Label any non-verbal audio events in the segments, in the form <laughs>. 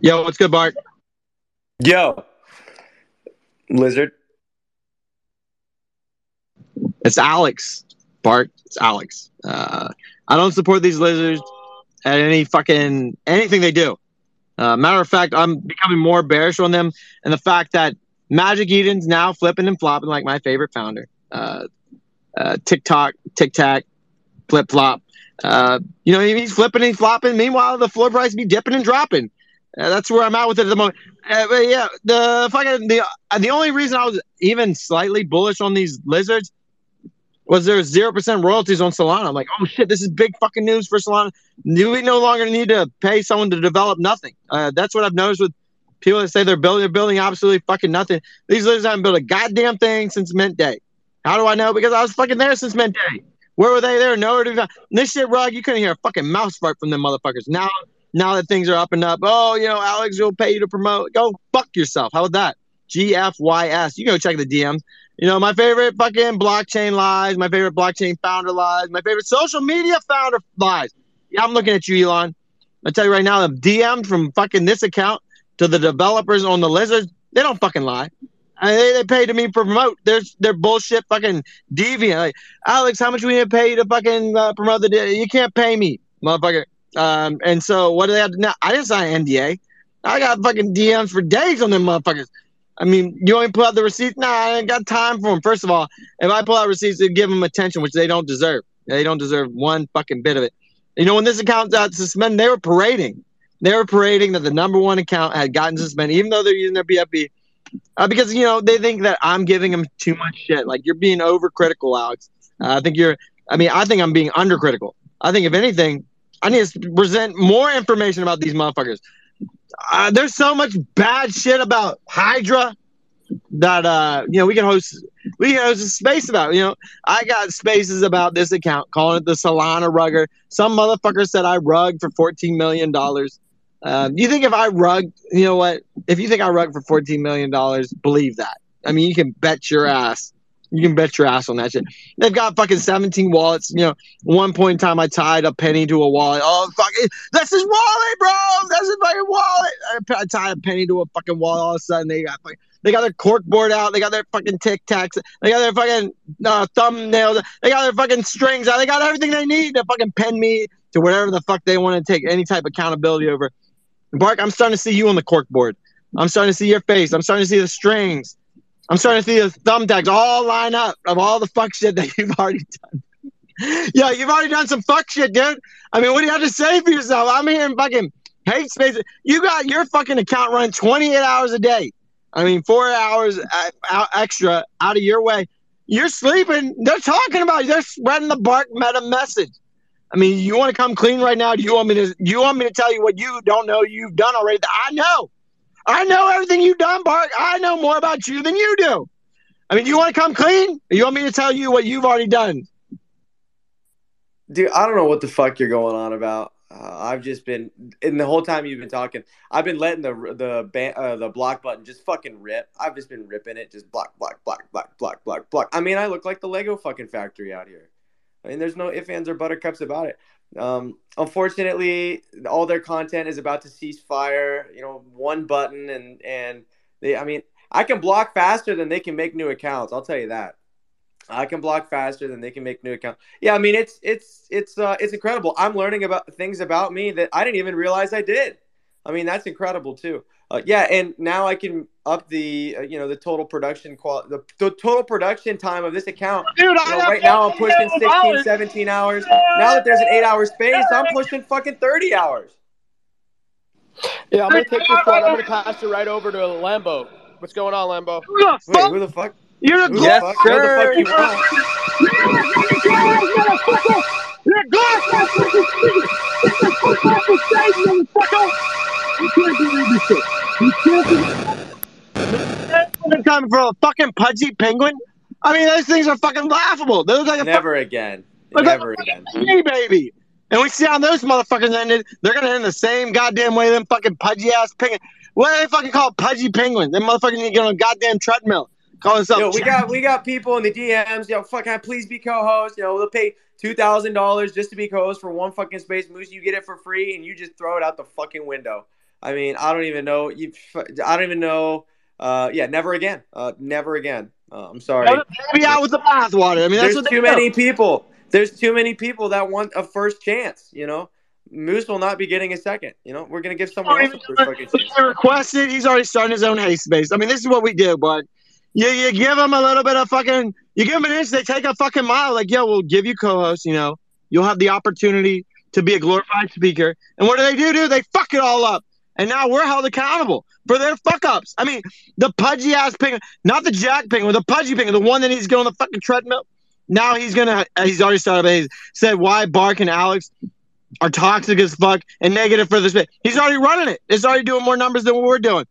Yo, what's good, Bart? Yo, lizard. It's Alex. Bart, it's Alex. Uh, I don't support these lizards at any fucking anything they do. Uh, matter of fact, I'm becoming more bearish on them, and the fact that Magic Eden's now flipping and flopping like my favorite founder. Uh, uh, TikTok, Tic Tac, flip flop. Uh, you know, he's flipping and flopping. Meanwhile, the floor price be dipping and dropping. Uh, that's where I'm at with it at the moment. Uh, but yeah, the fucking the uh, the only reason I was even slightly bullish on these lizards was there zero percent royalties on Solana. I'm like, oh shit, this is big fucking news for Solana. We no longer need to pay someone to develop nothing. Uh, that's what I've noticed with people that say they're building, they're building absolutely fucking nothing. These lizards haven't built a goddamn thing since Mint Day. How do I know? Because I was fucking there since Mint Day. Where were they? Were nowhere to be found. This shit, rug, you couldn't hear a fucking mouse fart from them motherfuckers. Now, now that things are up and up, oh, you know, Alex will pay you to promote. Go fuck yourself. How about that? GFYS. You go check the DMs. You know, my favorite fucking blockchain lies, my favorite blockchain founder lies, my favorite social media founder lies. Yeah, I'm looking at you, Elon. I tell you right now, the DM from fucking this account to the developers on the lizards, they don't fucking lie. They, they pay to me promote. They're, bullshit fucking deviant. Like, Alex, how much we need to pay you to fucking uh, promote the You can't pay me, motherfucker. Um, and so what do they have to now? I didn't sign an NDA. I got fucking DMs for days on them motherfuckers. I mean, you only pull out the receipts? Nah, I ain't got time for them. First of all, if I pull out receipts, they give them attention, which they don't deserve. They don't deserve one fucking bit of it. You know, when this account got suspended, they were parading. They were parading that the number one account had gotten suspended, even though they're using their BFB, uh, because you know they think that I'm giving them too much shit. Like you're being overcritical, Alex. Uh, I think you're. I mean, I think I'm being undercritical. I think if anything, I need to present more information about these motherfuckers. Uh, there's so much bad shit about Hydra that uh you know we can host we can host a space about you know I got spaces about this account calling it the Solana rugger. Some motherfucker said I rug for fourteen million dollars. Uh, you think if I rug, you know what? If you think I rug for fourteen million dollars, believe that. I mean, you can bet your ass you can bet your ass on that shit. They've got fucking 17 wallets. You know, one point in time, I tied a penny to a wallet. Oh, fuck it. That's his wallet, bro. That's his fucking wallet. I, tied a penny to a fucking wallet. All of a sudden, they got fucking, they got their cork board out. They got their fucking tic tacs. They got their fucking uh, thumbnails. They got their fucking strings out. They got everything they need to fucking pen me to whatever the fuck they want to take any type of accountability over. Bark, I'm starting to see you on the cork board. I'm starting to see your face. I'm starting to see the strings. I'm starting to see the thumbtacks all line up of all the fuck shit that <laughs> you've already done. yeah, you've already done some fuck shit, dude. I mean, what do you have to say for yourself? I'm here in fucking hate space. You got your fucking account run 28 hours a day. I mean, four hours uh, extra out of your way. You're sleeping. They're talking about you. They're spreading the bark meta message. I mean, you want to come clean right now? Do you want me to? You want me to tell you what you don't know you've done already? I know. I know everything you've done, Bart. I know more about you than you do. I mean, you want to come clean? you want me to tell you what you've already done? Dude, I don't know what the fuck you're going on about. Uh, I've just been, in the whole time you've been talking, I've been letting the the ban, uh, the block button just fucking rip. I've just been ripping it, just block, block, block, block, block, block, block. I mean, I look like the Lego fucking factory out here. I mean, there's no ifs, ands, or buttercups about it. Um, unfortunately, all their content is about to cease fire. You know, one button and and they. I mean, I can block faster than they can make new accounts. I'll tell you that. I can block faster than they can make new accounts. Yeah, I mean, it's it's it's uh, it's incredible. I'm learning about things about me that I didn't even realize I did. I mean, that's incredible too. Uh, yeah, and now I can up the uh, you know the total production quality, the, the total production time of this account. Dude, you know, right now I'm pushing 16, 17 hours. Now that there's an eight hour space, I'm pushing fucking 30 hours. Yeah, I'm gonna take this one. I'm gonna pass it right over to Lambo. What's going on, Lambo? Who the fuck? Wait, who the fuck? You're a who yes, the fuck? Sir. Where the fuck you from? You can't believe this shit. You can't believe coming for a fucking pudgy penguin. I mean, those things are fucking laughable. They look like a never fucking, again. Never like again. Hey, baby. And we see how those motherfuckers ended. They're gonna end the same goddamn way. Them fucking pudgy ass penguin. What do they fucking call pudgy penguins? Them motherfuckers need to get on a goddamn treadmill. Call Calling Yo, we got we got people in the DMs. Yo, fuck, can I please be co-host? You know, we'll pay two thousand dollars just to be co-host for one fucking space. Moose, you get it for free, and you just throw it out the fucking window. I mean, I don't even know. You, I don't even know. Uh, yeah, never again. Uh, never again. Uh, I'm sorry. Maybe out with the bathwater. I mean, that's There's what too many people. There's too many people that want a first chance. You know, Moose will not be getting a second. You know, we're gonna give someone else a first fucking chance. He requested. He's already starting his own hate space. I mean, this is what we do, but you you give them a little bit of fucking. You give them an inch, they take a fucking mile. Like, yo, we'll give you co-host. You know, you'll have the opportunity to be a glorified speaker. And what do they do? Do they fuck it all up? And now we're held accountable for their fuck ups. I mean, the pudgy ass penguin, not the Jack penguin, the pudgy penguin, the one that to get on the fucking treadmill. Now he's gonna. He's already started. He said why Bark and Alex are toxic as fuck and negative for the space. He's already running it. It's already doing more numbers than what we're doing.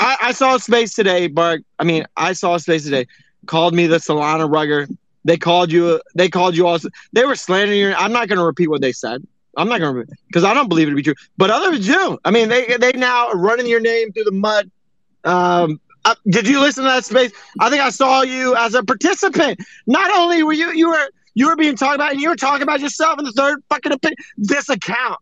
I, I saw space today, Bark. I mean, I saw space today. Called me the Solana rugger. They called you. They called you also. They were slandering you. I'm not going to repeat what they said. I'm not going to because I don't believe it to be true. But others do. I mean, they they now running your name through the mud. Um, uh, did you listen to that space? I think I saw you as a participant. Not only were you you were you were being talked about, and you were talking about yourself in the third fucking opinion. This account,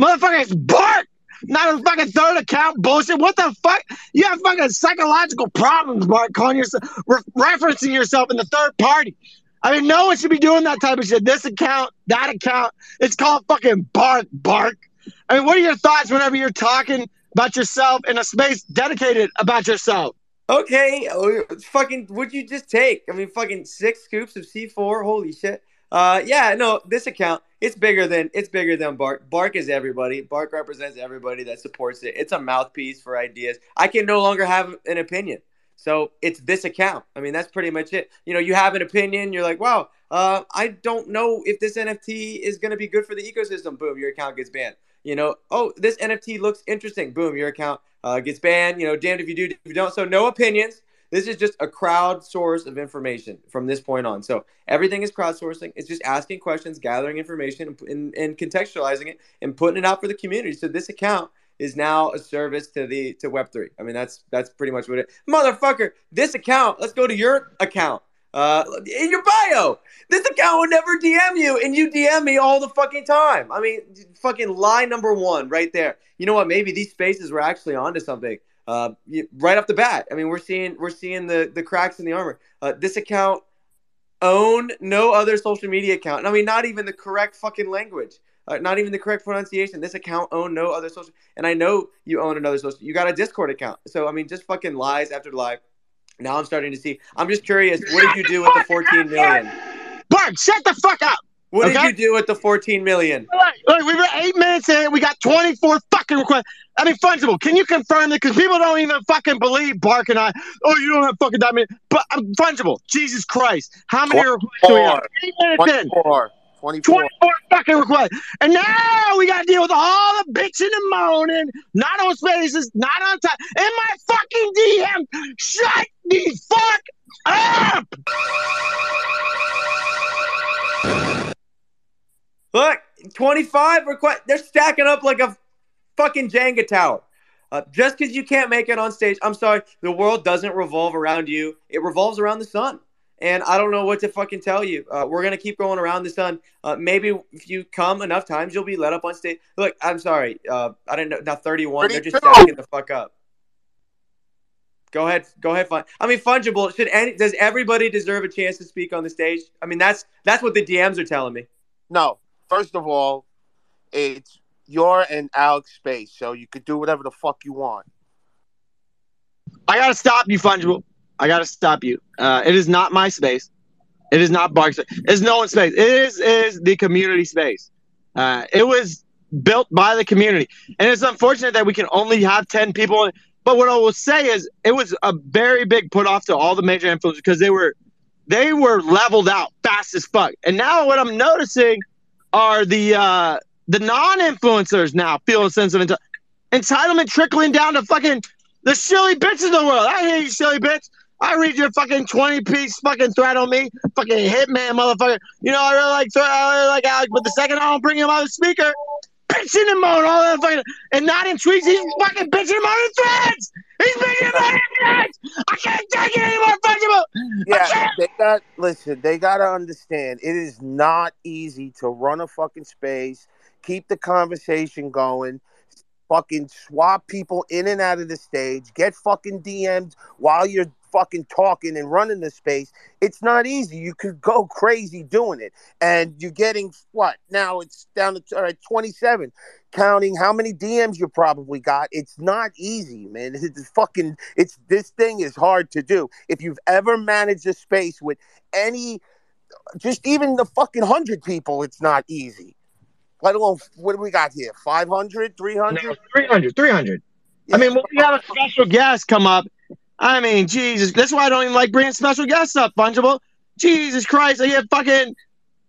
motherfucker, it's Bart, not a fucking third account bullshit. What the fuck? You have fucking psychological problems, Bart, calling yourself, re- referencing yourself in the third party. I mean, no one should be doing that type of shit. This account, that account, it's called fucking Bark Bark. I mean, what are your thoughts whenever you're talking about yourself in a space dedicated about yourself? Okay, oh, fucking. Would you just take? I mean, fucking six scoops of C4. Holy shit. Uh, yeah, no, this account it's bigger than it's bigger than Bark. Bark is everybody. Bark represents everybody that supports it. It's a mouthpiece for ideas. I can no longer have an opinion. So it's this account. I mean, that's pretty much it. You know, you have an opinion. You're like, wow, uh, I don't know if this NFT is going to be good for the ecosystem. Boom, your account gets banned. You know, oh, this NFT looks interesting. Boom, your account uh, gets banned. You know, damned if you do, if you don't. So no opinions. This is just a crowd source of information from this point on. So everything is crowdsourcing. It's just asking questions, gathering information, and, and, and contextualizing it, and putting it out for the community. So this account is now a service to the to Web3. I mean, that's that's pretty much what it. Motherfucker, this account. Let's go to your account. Uh, in your bio, this account would never DM you, and you DM me all the fucking time. I mean, fucking lie number one right there. You know what? Maybe these spaces were actually onto something. Uh, right off the bat. I mean, we're seeing we're seeing the the cracks in the armor. Uh, this account own no other social media account. I mean, not even the correct fucking language. Uh, not even the correct pronunciation. This account own no other social. And I know you own another social. You got a Discord account. So I mean, just fucking lies after lie. Now I'm starting to see. I'm just curious. What did you do with the 14 million? Bark, shut the fuck up. What did you do with the 14 million? Look, we were eight minutes in. We got 24 fucking requests. I mean, fungible. Can you confirm that? Because people don't even fucking believe Bark and I. Oh, you don't have fucking that many. But I'm fungible. Jesus Christ. How many requests do we have? Eight minutes in. 24. 24. 24 fucking requests. And now we got to deal with all the bitching and moaning, not on spaces, not on time. In my fucking DM. Shut the fuck up. Look, 25 requests. They're stacking up like a fucking Jenga tower. Uh, just because you can't make it on stage, I'm sorry. The world doesn't revolve around you. It revolves around the sun. And I don't know what to fucking tell you. Uh, we're gonna keep going around the sun. Uh, maybe if you come enough times, you'll be let up on stage. Look, I'm sorry. Uh, I didn't know. Now 31. They're just 32. stacking the fuck up. Go ahead. Go ahead. Fun. I mean, fungible. Should any? Does everybody deserve a chance to speak on the stage? I mean, that's that's what the DMs are telling me. No, first of all, it's your and Alex space, so you could do whatever the fuck you want. I gotta stop you, Fungible. I gotta stop you. Uh, it is not my space. It is not Bark's. It's no one's space. It is is the community space. Uh, it was built by the community, and it's unfortunate that we can only have ten people. in- But what I will say is, it was a very big put off to all the major influencers because they were they were leveled out fast as fuck. And now what I'm noticing are the uh, the non-influencers now feel a sense of enti- entitlement trickling down to fucking the silly bitch in the world. I hate you, silly bitch. I read your fucking 20 piece fucking threat on me. Fucking hitman, motherfucker. You know, I really like, I really like Alex, but the second I don't bring him on the speaker, bitching and moaning, all that fucking, and not in tweets, he's fucking bitching and moaning in threads. He's bitching and moaning in threads. I can't take it anymore, fungible. Yeah, they got listen, they gotta understand it is not easy to run a fucking space, keep the conversation going, fucking swap people in and out of the stage, get fucking DM'd while you're fucking talking and running the space. It's not easy. You could go crazy doing it. And you're getting what? Now it's down to all right, 27, counting how many DMs you probably got. It's not easy, man. It's fucking it's this thing is hard to do. If you've ever managed a space with any just even the fucking 100 people, it's not easy. Let alone what do we got here? 500, 300? No, 300, 300. I mean, when we have a special guest come up, I mean, Jesus, that's why I don't even like bringing special guests up, Fungible. Jesus Christ, I get fucking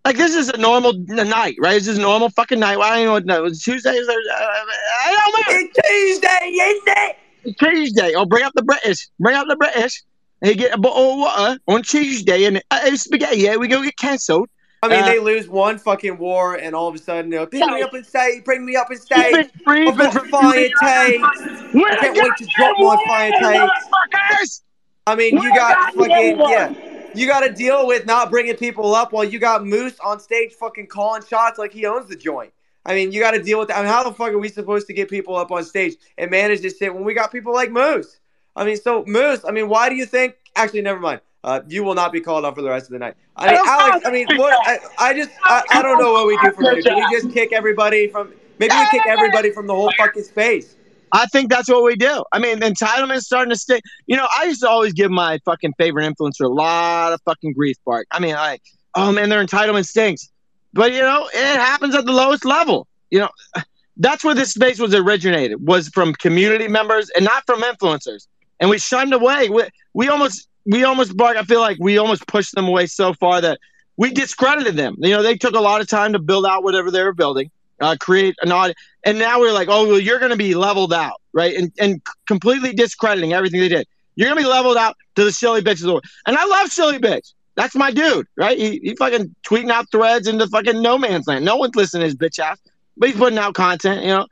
like this is a normal night, right? This is a normal fucking night. Well, I don't know what no, Tuesday. Was, uh, I don't know. It's Tuesday, isn't it? It's Tuesday. Oh, bring up the British. Bring up the British. And you get a bottle of water on Tuesday, and uh, spaghetti. Yeah, we go get cancelled. I mean, Uh, they lose one fucking war, and all of a sudden, know, bring me up in state, bring me up in state. You've been free I've got fire takes. We're can't wait to drop my fire. Motherfuckers! I mean, you got fucking yeah. You got to deal with not bringing people up while you got Moose on stage fucking calling shots like he owns the joint. I mean, you got to deal with that. I mean, how the fuck are we supposed to get people up on stage and manage this shit when we got people like Moose? I mean, so Moose. I mean, why do you think? Actually, never mind. Uh, you will not be called on for the rest of the night. I mean, Alex. I mean, what? I, I just, I, I don't know what we do from here. Do we just kick everybody from? Maybe we kick everybody from the whole fucking space. I think that's what we do. I mean, entitlement's starting to stick. You know, I used to always give my fucking favorite influencer a lot of fucking grief, Bark. I mean, I, oh man, their entitlement stinks. But you know, it happens at the lowest level. You know, that's where this space was originated, was from community members and not from influencers. And we shunned away. We, we almost, we almost, Bark. I feel like we almost pushed them away so far that we discredited them. You know, they took a lot of time to build out whatever they were building, uh, create an audience and now we're like, oh, well, you're going to be leveled out, right? And and completely discrediting everything they did. You're going to be leveled out to the silly bitches. And I love silly bitch. That's my dude, right? He, he fucking tweeting out threads into fucking no man's land. No one's listening to his bitch ass, but he's putting out content, you know.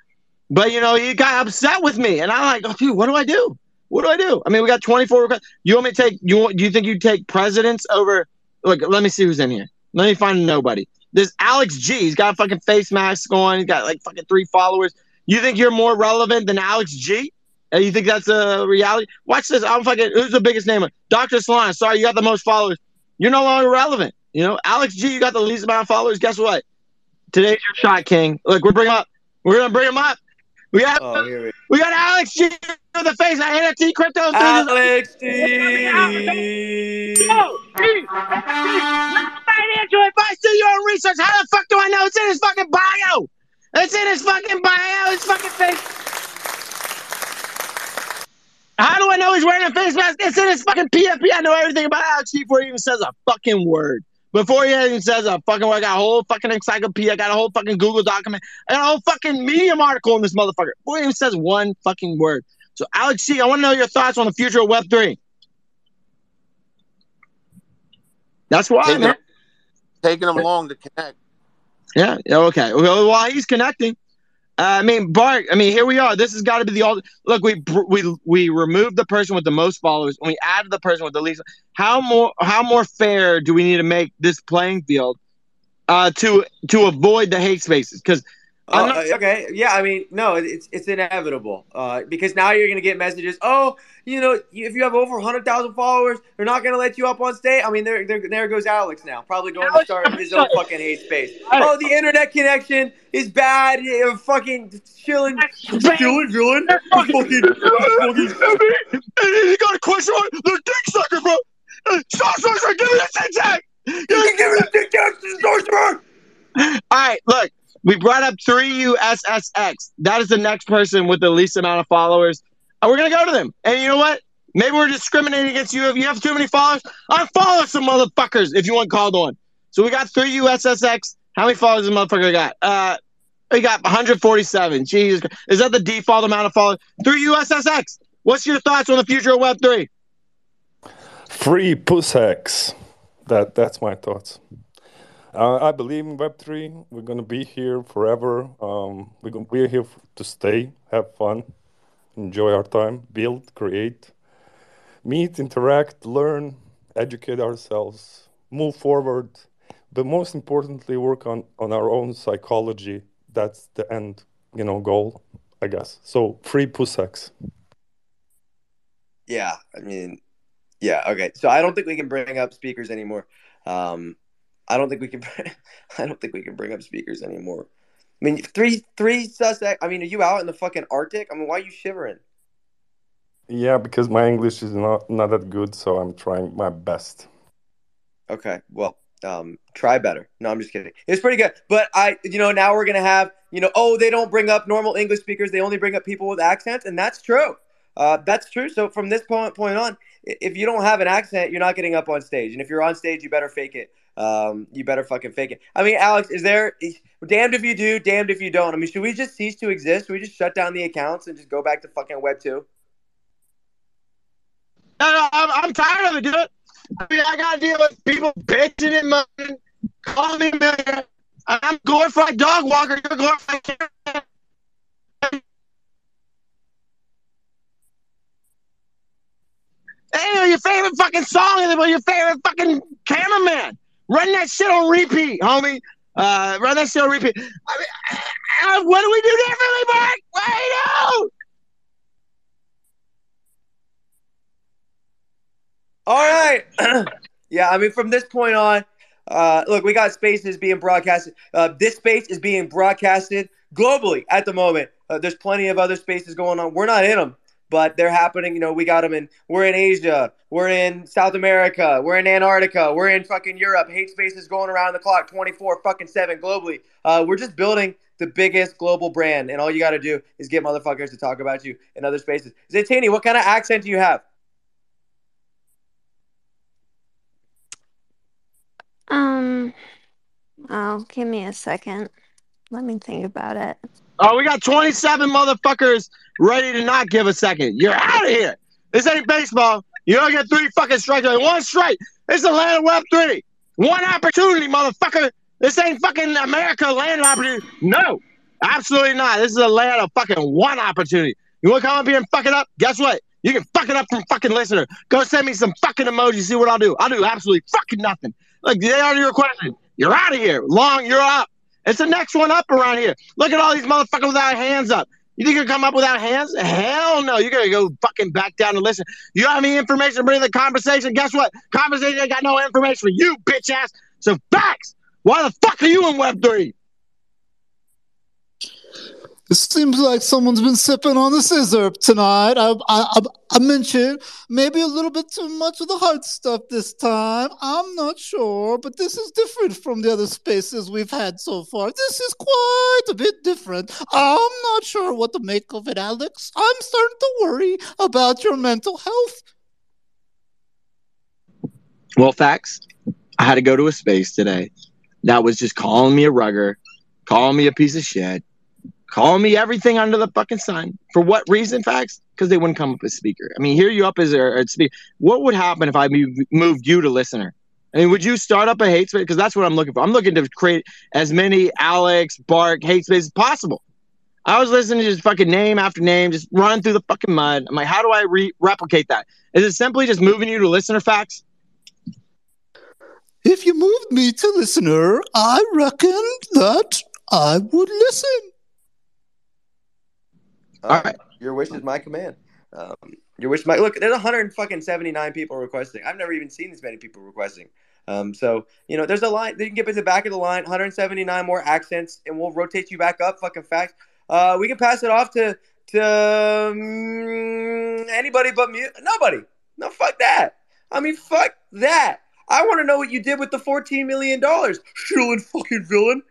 But you know, he got upset with me, and I'm like, oh, dude, what do I do? What do I do? I mean, we got 24 requests. You want me to take? You want? Do you think you'd take presidents over? Look, let me see who's in here. Let me find nobody. This Alex G, he's got a fucking face mask on. He's got like fucking three followers. You think you're more relevant than Alex G? And you think that's a reality? Watch this. I'm fucking. Who's the biggest name? Doctor Salon. Sorry, you got the most followers. You're no longer relevant. You know, Alex G, you got the least amount of followers. Guess what? Today's your shot, King. Look, we're bringing up. We're gonna bring him up. We got Oh, we we got Alex G with the face. I NFT crypto. Alex D. Yo, financial advice. Do your own research. How the fuck do I know? It's in his fucking bio. It's in his fucking bio. His fucking face. How do I know he's wearing a face mask? It's in his fucking PFP. I know everything about Alex before he even says a fucking word. Before he even says a fucking word, I got a whole fucking encyclopedia. I got a whole fucking Google document. I got a whole fucking Medium article on this motherfucker. Before he even says one fucking word. So, Alex G, I want to know your thoughts on the future of Web3. That's why, Taking man. taking him along to connect. Yeah. Okay. Well, while he's connecting, uh, I mean, Bart. I mean, here we are. This has got to be the old. Look, we we we removed the person with the most followers, and we added the person with the least. How more how more fair do we need to make this playing field uh, to to avoid the hate spaces? Because uh, okay. Yeah, I mean, no, it's it's inevitable. Uh, because now you're gonna get messages. Oh, you know, if you have over hundred thousand followers, they're not gonna let you up on stage. I mean, there there, there goes Alex now, probably going to start his own fucking hate space. Oh, the internet connection is bad. Yeah, fucking chilling, chilling, chilling. Fucking, fucking. <laughs> you got a question on the dick sucker, bro? Uh, Sorcerer, give me the syntax. You give it a dick to the sorcerer. All right, look, we brought up 3USSX. That is the next person with the least amount of followers. And we're going to go to them. And you know what? Maybe we're discriminating against you. If you have too many followers, unfollow some motherfuckers if you want called on. So we got 3USSX. How many followers the motherfucker got? Uh, we got 147. Jesus. Is that the default amount of followers? 3USSX. What's your thoughts on the future of Web3? Free Pussex. That that's my thoughts. Uh, I believe in Web three. We're gonna be here forever. Um, we're gonna we're here to stay, have fun, enjoy our time, build, create, meet, interact, learn, educate ourselves, move forward, but most importantly, work on on our own psychology. That's the end, you know, goal. I guess. So free Pusex. Yeah, I mean, yeah, okay. So I don't think we can bring up speakers anymore. Um, I don't think we can. <laughs> I don't think we can bring up speakers anymore. I mean, three three suspect. I mean, are you out in the fucking Arctic? I mean, why are you shivering? Yeah, because my English is not not that good, so I'm trying my best. Okay, well, um, try better. No, I'm just kidding. It's pretty good, but I, you know, now we're gonna have, you know, oh, they don't bring up normal English speakers; they only bring up people with accents, and that's true. Uh, that's true. So from this point point on, if you don't have an accent, you're not getting up on stage, and if you're on stage, you better fake it. Um, you better fucking fake it. I mean, Alex, is there? Damned if you do, damned if you don't. I mean, should we just cease to exist? Should we just shut down the accounts and just go back to fucking Web two? No, I'm, I'm tired of it, dude. I mean, I gotta deal with people bitching and moaning, calling me millionaire. I'm a glorified dog walker. You're a glorified. Hey, your favorite fucking song is your favorite fucking cameraman. Run that shit on repeat, homie. Uh, run that shit on repeat. I mean, uh, what do we do differently, Mark? What do? All right. <clears throat> yeah, I mean, from this point on, uh, look, we got spaces being broadcasted. Uh, this space is being broadcasted globally at the moment. Uh, there's plenty of other spaces going on. We're not in them, but they're happening. You know, we got them in. We're in Asia. We're in South America. We're in Antarctica. We're in fucking Europe. Hate spaces going around the clock, 24 fucking seven globally. Uh, we're just building the biggest global brand, and all you got to do is get motherfuckers to talk about you in other spaces. Zaytini, what kind of accent do you have? Um, oh, give me a second. Let me think about it. Oh, we got 27 motherfuckers ready to not give a second. You're out of here. This ain't baseball. You don't get three fucking strikes. One strike. This is of Web 3. One opportunity, motherfucker. This ain't fucking America land opportunity. No, absolutely not. This is a land of fucking one opportunity. You want to come up here and fuck it up? Guess what? You can fuck it up from fucking listener. Go send me some fucking emojis. See what I'll do. I'll do absolutely fucking nothing. Like, they answer your question. You're out of here. Long, you're up. It's the next one up around here. Look at all these motherfuckers without hands up. You think you're come up without hands? Hell no. You're gonna go fucking back down and listen. You don't have any information to bring the conversation. Guess what? Conversation ain't got no information for you, bitch ass. So facts. Why the fuck are you in Web three? It seems like someone's been sipping on the scissor tonight. I, I, I mentioned maybe a little bit too much of the hard stuff this time. I'm not sure, but this is different from the other spaces we've had so far. This is quite a bit different. I'm not sure what to make of it, Alex. I'm starting to worry about your mental health. Well, facts. I had to go to a space today that was just calling me a rugger, calling me a piece of shit Call me everything under the fucking sun. For what reason, facts? Because they wouldn't come up as speaker. I mean, here you up as a, a speaker. What would happen if I moved you to listener? I mean, would you start up a hate space? Because that's what I'm looking for. I'm looking to create as many Alex, Bark, hate spaces possible. I was listening to just fucking name after name, just running through the fucking mud. I'm like, how do I re- replicate that? Is it simply just moving you to listener facts? If you moved me to listener, I reckon that I would listen. All right. Your wish is my command. Um, your wish, my look. There's 179 people requesting. I've never even seen this many people requesting. Um, so you know, there's a line. You can get to the back of the line. 179 more accents, and we'll rotate you back up. Fucking fact. Uh, we can pass it off to to um, anybody but me. Nobody. No, fuck that. I mean, fuck that. I want to know what you did with the 14 million dollars, shilling fucking villain.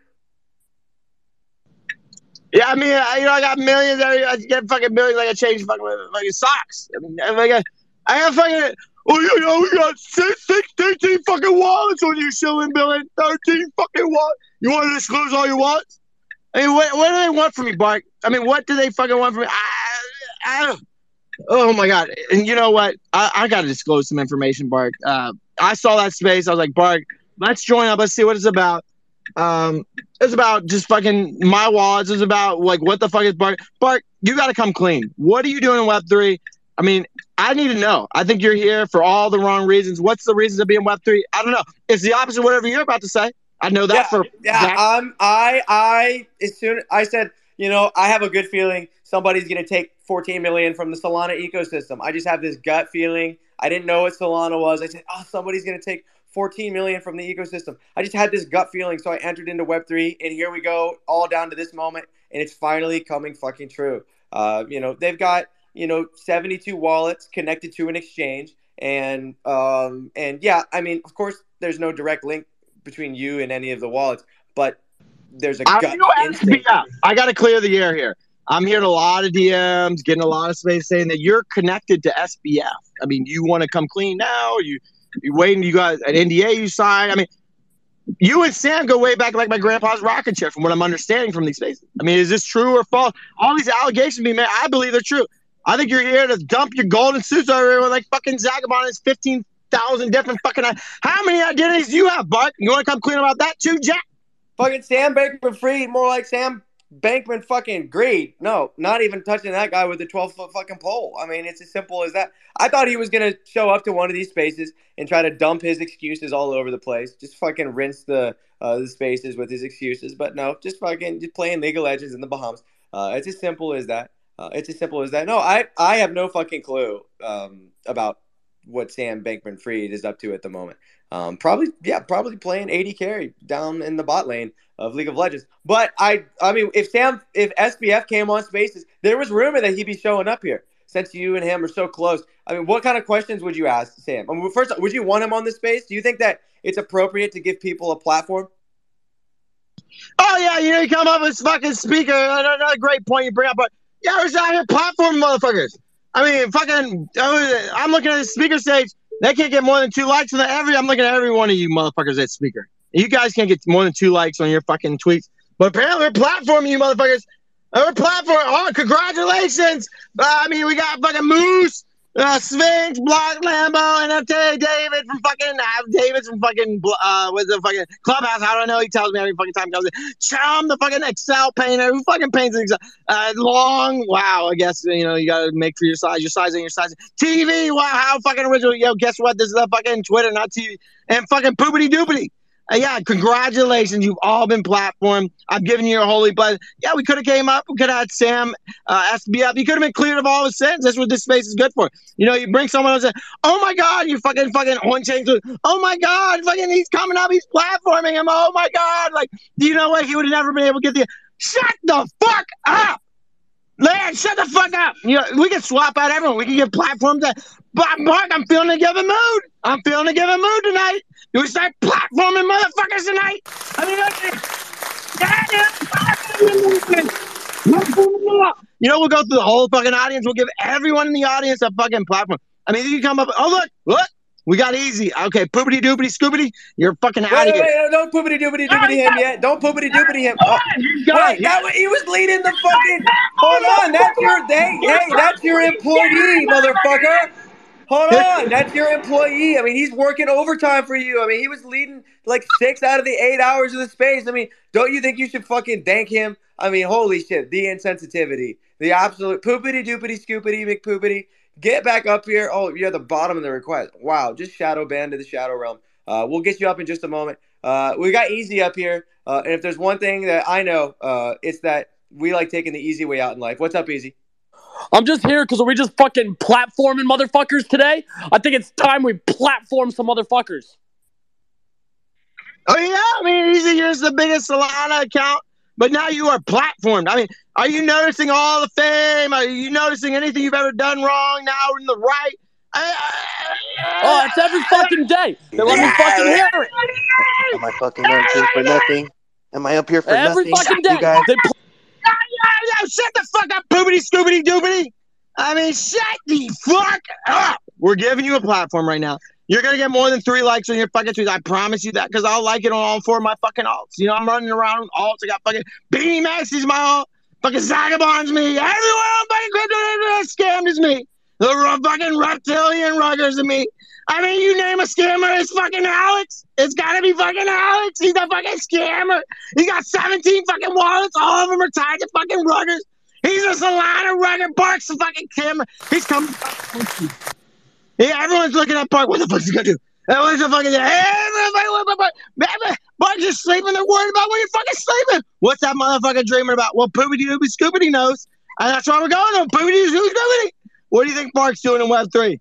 Yeah, I mean, I, you know, I got millions. I, I get fucking millions. Like I change fucking, fucking socks. I mean, I got, I got fucking. Oh, you know, we got six, six, 13 fucking wallets on you, shilling billing. 13 fucking wallets. You want to disclose all your wallets? I mean, what, what do they want from me, Bart? I mean, what do they fucking want from me? I, I, oh my god! And you know what? I, I got to disclose some information, Bart. Uh, I saw that space. I was like, Bart, let's join up. Let's see what it's about. Um, it's about just fucking my wallets. It's about like what the fuck is Bart? Bart, you got to come clean. What are you doing in Web three? I mean, I need to know. I think you're here for all the wrong reasons. What's the reason to be in Web three? I don't know. It's the opposite of whatever you're about to say. I know that yeah, for yeah. Um, I I as soon I said you know, I have a good feeling somebody's going to take 14 million from the Solana ecosystem. I just have this gut feeling. I didn't know what Solana was. I said, oh, somebody's going to take 14 million from the ecosystem. I just had this gut feeling, so I entered into Web3, and here we go, all down to this moment, and it's finally coming fucking true. Uh, you know, they've got you know 72 wallets connected to an exchange, and um, and yeah, I mean, of course, there's no direct link between you and any of the wallets, but there's a I'm gut instinct. I got to clear the air here. I'm hearing a lot of DMs, getting a lot of space saying that you're connected to SBF. I mean, you want to come clean now? You you waiting? You got an NDA you signed? I mean, you and Sam go way back, like my grandpa's rocket chair, from what I'm understanding from these spaces. I mean, is this true or false? All these allegations being made, I believe they're true. I think you're here to dump your golden suits over everyone like fucking Zagabond has 15,000 different fucking. How many identities do you have, Bart? You want to come clean about that too, Jack? Fucking Sam Bankman Fried, more like Sam Bankman fucking Greed. No, not even touching that guy with a 12 foot fucking pole. I mean, it's as simple as that. I thought he was going to show up to one of these spaces and try to dump his excuses all over the place. Just fucking rinse the, uh, the spaces with his excuses. But no, just fucking just playing League of Legends in the Bahamas. Uh, it's as simple as that. Uh, it's as simple as that. No, I, I have no fucking clue um, about what Sam Bankman Fried is up to at the moment. Um, probably, yeah, probably playing AD carry down in the bot lane of League of Legends. But I, I mean, if Sam, if SBF came on Spaces, there was rumor that he'd be showing up here. Since you and him are so close, I mean, what kind of questions would you ask Sam? I mean, first, would you want him on the space? Do you think that it's appropriate to give people a platform? Oh yeah, you know, you come up with fucking speaker. Another great point you bring up, but yeah, there's out here platform motherfuckers. I mean, fucking, I'm looking at the speaker stage. They can't get more than two likes on every. I'm looking at every one of you motherfuckers at speaker. You guys can't get more than two likes on your fucking tweets. But apparently, we're platforming you motherfuckers. We're platform. Oh, congratulations! Uh, I mean, we got fucking Moose, uh, Sphinx, Block, Lambo, and FTA David from fucking uh, David's from fucking uh, with the fucking clubhouse. I don't know. He tells me every fucking time he comes in. Chum, the fucking Excel painter, who fucking paints Excel. Uh, long, wow. I guess you know you got to make for your size, your size and your size. TV, wow, how fucking original. Yo, guess what? This is a fucking Twitter, not TV. And fucking poopity doopity. Uh, yeah, congratulations. You've all been platformed. I'm giving you a holy blessing. Yeah, we could have came up. We could have had Sam uh, up. You could have been cleared of all his sins. That's what this space is good for. You know, you bring someone else in. Oh my God, you fucking fucking on change. Oh my God, fucking he's coming up. He's platforming him. Oh my God. Like, you know what? He would have never been able to get the. Shut the fuck up. Man, shut the fuck up. You know, we can swap out everyone. We can get platforms that. But Mark, I'm feeling a given mood. I'm feeling a given mood tonight. Do we start platforming motherfuckers tonight? I mean, you know, we'll go through the whole fucking audience. We'll give everyone in the audience a fucking platform. I mean, you can come up. Oh look, look, we got easy. Okay, poopity doopity scoopity, you're fucking out Wait, of wait, here. wait, don't poopity doopity doopity him yet. Don't poopity doopity him. Oh, wait, that was, he was leading the fucking. Hold on, that's your hey, hey, that's your employee, motherfucker. Hold <laughs> on, that's your employee. I mean, he's working overtime for you. I mean, he was leading like six out of the eight hours of the space. I mean, don't you think you should fucking thank him? I mean, holy shit, the insensitivity, the absolute poopity doopity scoopity McPoopity. Get back up here. Oh, you're at the bottom of the request. Wow, just shadow banned to the shadow realm. Uh, we'll get you up in just a moment. Uh, we got easy up here, uh, and if there's one thing that I know, uh, it's that we like taking the easy way out in life. What's up, easy? I'm just here because we just fucking platforming motherfuckers today. I think it's time we platform some motherfuckers. Oh yeah, I mean, Easy here's the biggest Solana account, but now you are platformed. I mean, are you noticing all the fame? Are you noticing anything you've ever done wrong? Now we're in the right. Oh, it's every fucking day. They let me fucking hear it. Am I fucking up here for nothing? Am I up here for Every nothing? fucking You day. guys, Yeah, shut the fuck up, poopity scoopity doopity. I mean, shut the fuck up. We're giving you a platform right now. You're gonna get more than three likes on your fucking tweets. I promise you that, because I'll like it on all four of my fucking alts. You know, I'm running around with alts. I got fucking Beanie Max is my alt. Fucking Zagabond's me. Everyone on fucking crypto is scammed is me. The fucking reptilian ruggers of me. I mean, you name a scammer, it's fucking Alex. It's gotta be fucking Alex. He's a fucking scammer. He got 17 fucking wallets. All of them are tied to fucking ruggers. He's a Solana rugger. Barks the fucking camera. He's coming. Yeah, everyone's looking at Park. What the fuck's he gonna do? Everyone's a fucking. Everybody, what fuck? Bart's just sleeping. They're worried about where you're fucking sleeping. What's that motherfucker dreaming about? Well, Poopity Doopy Scoopity knows. And that's why we're going on. Poopity Doopy Scoopity. What do you think Bark's doing in Web 3?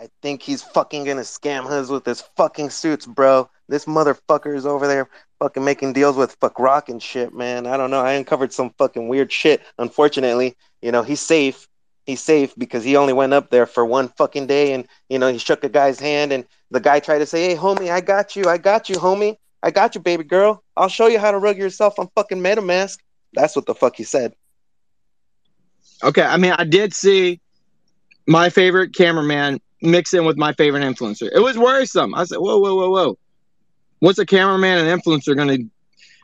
I think he's fucking gonna scam us with his fucking suits, bro. This motherfucker is over there fucking making deals with fuck rock and shit, man. I don't know. I uncovered some fucking weird shit. Unfortunately, you know, he's safe. He's safe because he only went up there for one fucking day and you know, he shook a guy's hand and the guy tried to say, Hey homie, I got you, I got you, homie. I got you, baby girl. I'll show you how to rug yourself on fucking MetaMask. That's what the fuck he said. Okay, I mean, I did see my favorite cameraman mix in with my favorite influencer. It was worrisome. I said, whoa, whoa, whoa, whoa. What's a cameraman and influencer going to?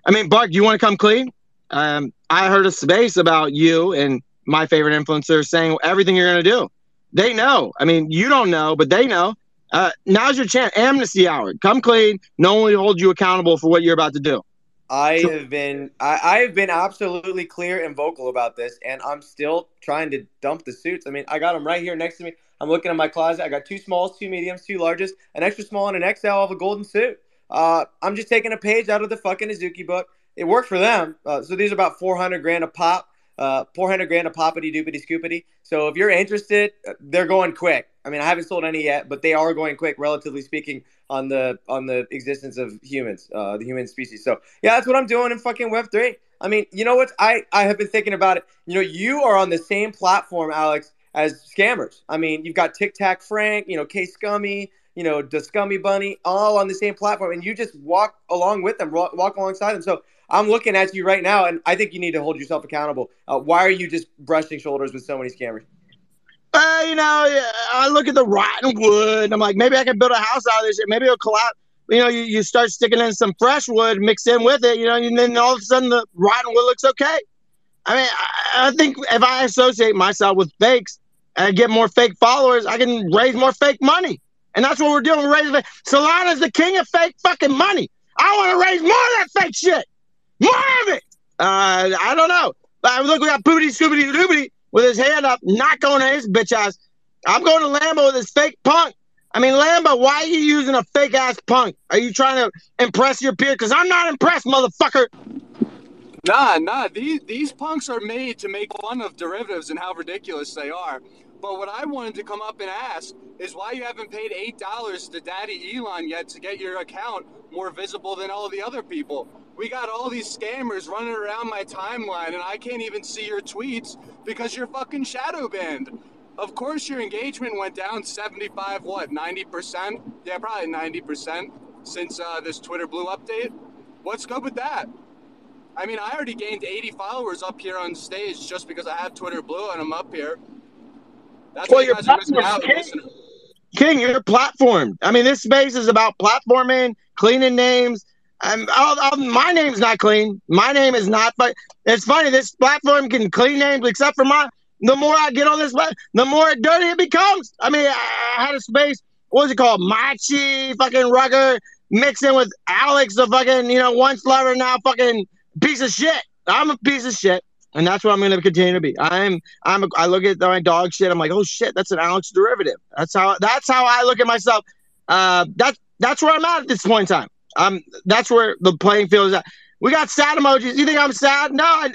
I mean, Bark, you want to come clean? Um, I heard a space about you and my favorite influencer saying everything you're going to do. They know. I mean, you don't know, but they know. Uh, now's your chance. Amnesty hour. Come clean. No one will hold you accountable for what you're about to do. I So- have been I, I have been absolutely clear and vocal about this, and I'm still trying to dump the suits. I mean, I got them right here next to me. I'm looking at my closet. I got two smalls, two mediums, two larges, an extra small, and an XL of a golden suit. Uh, I'm just taking a page out of the fucking Azuki book. It worked for them. Uh, so these are about 400 grand a pop. Uh, 400 grand a poppity doopity scoopity. So if you're interested, uh, they're going quick. I mean, I haven't sold any yet, but they are going quick, relatively speaking, on the on the existence of humans, uh, the human species. So yeah, that's what I'm doing in fucking Web three. I mean, you know what? I I have been thinking about it. You know, you are on the same platform, Alex, as scammers. I mean, you've got Tic Tac Frank, you know, K Scummy, you know, the Scummy Bunny, all on the same platform, and you just walk along with them, walk, walk alongside them. So I'm looking at you right now, and I think you need to hold yourself accountable. Uh, why are you just brushing shoulders with so many scammers? Uh, you know, I look at the rotten wood. I'm like, maybe I can build a house out of this. shit. Maybe it'll collapse. You know, you, you start sticking in some fresh wood, mixed in with it. You know, and then all of a sudden the rotten wood looks okay. I mean, I, I think if I associate myself with fakes and get more fake followers, I can raise more fake money. And that's what we're doing. We're raising. Solana's the king of fake fucking money. I want to raise more of that fake shit. More of it. Uh, I don't know. Uh, look, we got Poopity Scoopity Doopity with his hand up, not going to his bitch ass. I'm going to Lambo with his fake punk. I mean, Lambo, why are you using a fake ass punk? Are you trying to impress your peer? Because I'm not impressed, motherfucker. Nah, nah. These these punks are made to make fun of derivatives and how ridiculous they are. But what I wanted to come up and ask is why you haven't paid eight dollars to Daddy Elon yet to get your account more visible than all the other people. We got all these scammers running around my timeline, and I can't even see your tweets because you're fucking shadow banned. Of course, your engagement went down 75, what, 90%? Yeah, probably 90% since uh, this Twitter Blue update. What's good with that? I mean, I already gained 80 followers up here on stage just because I have Twitter Blue and I'm up here. That's Well, your guys are missing out, king. King, you're platformed. I mean, this space is about platforming, cleaning names. I'm, I'll, I'll, my name's not clean. My name is not. But it's funny. This platform can clean names, except for my. The more I get on this, the more dirty it becomes. I mean, I, I had a space. What was it called? Machi, fucking Rugger, mixing with Alex, the fucking you know once lover, now fucking piece of shit. I'm a piece of shit, and that's what I'm to continue to be. I'm. I'm. A, I look at my dog shit. I'm like, oh shit, that's an Alex derivative. That's how. That's how I look at myself. Uh, that's that's where I'm at at this point in time. Um, that's where the playing field is at. We got sad emojis. You think I'm sad? No, I,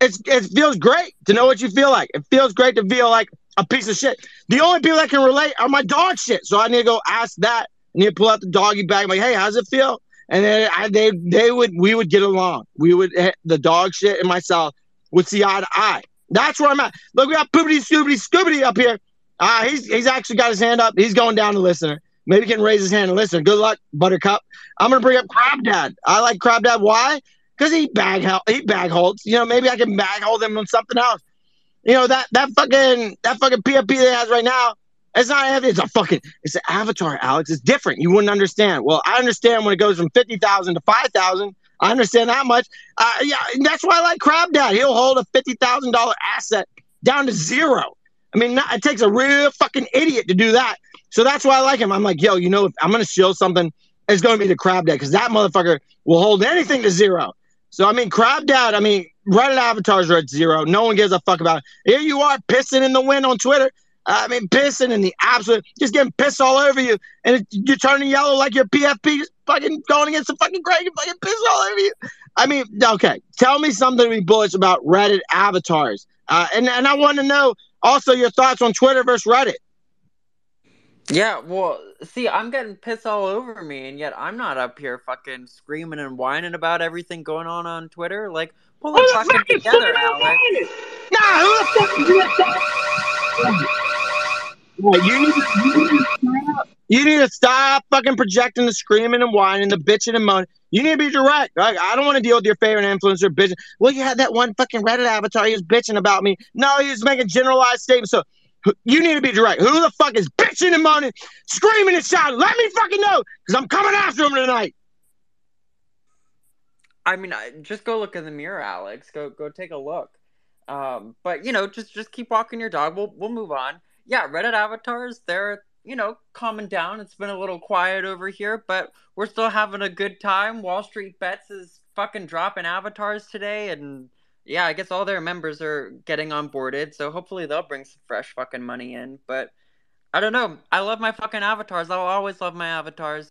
it's it feels great to know what you feel like. It feels great to feel like a piece of shit. The only people that can relate are my dog shit. So I need to go ask that. I need to pull out the doggy bag. I'm like, hey, how's it feel? And then I, they they would we would get along. We would eh, the dog shit and myself would see eye to eye. That's where I'm at. Look, we got Poopity Scoopity Scoopity up here. Uh, he's he's actually got his hand up. He's going down to listener. Maybe he can raise his hand and listen. Good luck, Buttercup. I'm gonna bring up Crab Dad. I like Crab Dad. Why? Because he bag he bag holds. You know, maybe I can bag hold him on something else. You know that that fucking that fucking PFP that he has right now. It's not. It's a fucking. It's an avatar, Alex. It's different. You wouldn't understand. Well, I understand when it goes from fifty thousand to five thousand. I understand that much. Uh, yeah, that's why I like Crab Dad. He'll hold a fifty thousand dollar asset down to zero. I mean, not, it takes a real fucking idiot to do that. So that's why I like him. I'm like, yo, you know, if I'm gonna show something, it's gonna be the Crab Dad because that motherfucker will hold anything to zero. So I mean, Crab Dad. I mean, Reddit avatars are at zero. No one gives a fuck about it. Here you are pissing in the wind on Twitter. I mean, pissing in the absolute, just getting pissed all over you, and it, you're turning yellow like your PFP, just fucking going against the fucking Greg and fucking piss all over you. I mean, okay, tell me something to be bullish about Reddit avatars, uh, and and I want to know also your thoughts on Twitter versus Reddit. Yeah, well, see, I'm getting pissed all over me, and yet I'm not up here fucking screaming and whining about everything going on on Twitter. Like, pull it fucking together, Alex. Nah, who the fuck is that? Right, you need, to, you, need to stop, you need to stop fucking projecting the screaming and whining, the bitching and moaning. You need to be direct. Like, I don't want to deal with your favorite influencer bitching. Well, you had that one fucking Reddit avatar. He was bitching about me. No, he was making generalized statements. So you need to be direct. Who the fuck is bitching and moaning, screaming and shouting? Let me fucking know, because I'm coming after him tonight. I mean, just go look in the mirror, Alex. Go go take a look. Um, but you know, just just keep walking your dog. We'll we'll move on. Yeah, Reddit avatars, they're you know calming down. It's been a little quiet over here, but we're still having a good time. Wall Street Bets is fucking dropping avatars today, and yeah, I guess all their members are getting onboarded. So hopefully they'll bring some fresh fucking money in. But I don't know. I love my fucking avatars. I'll always love my avatars.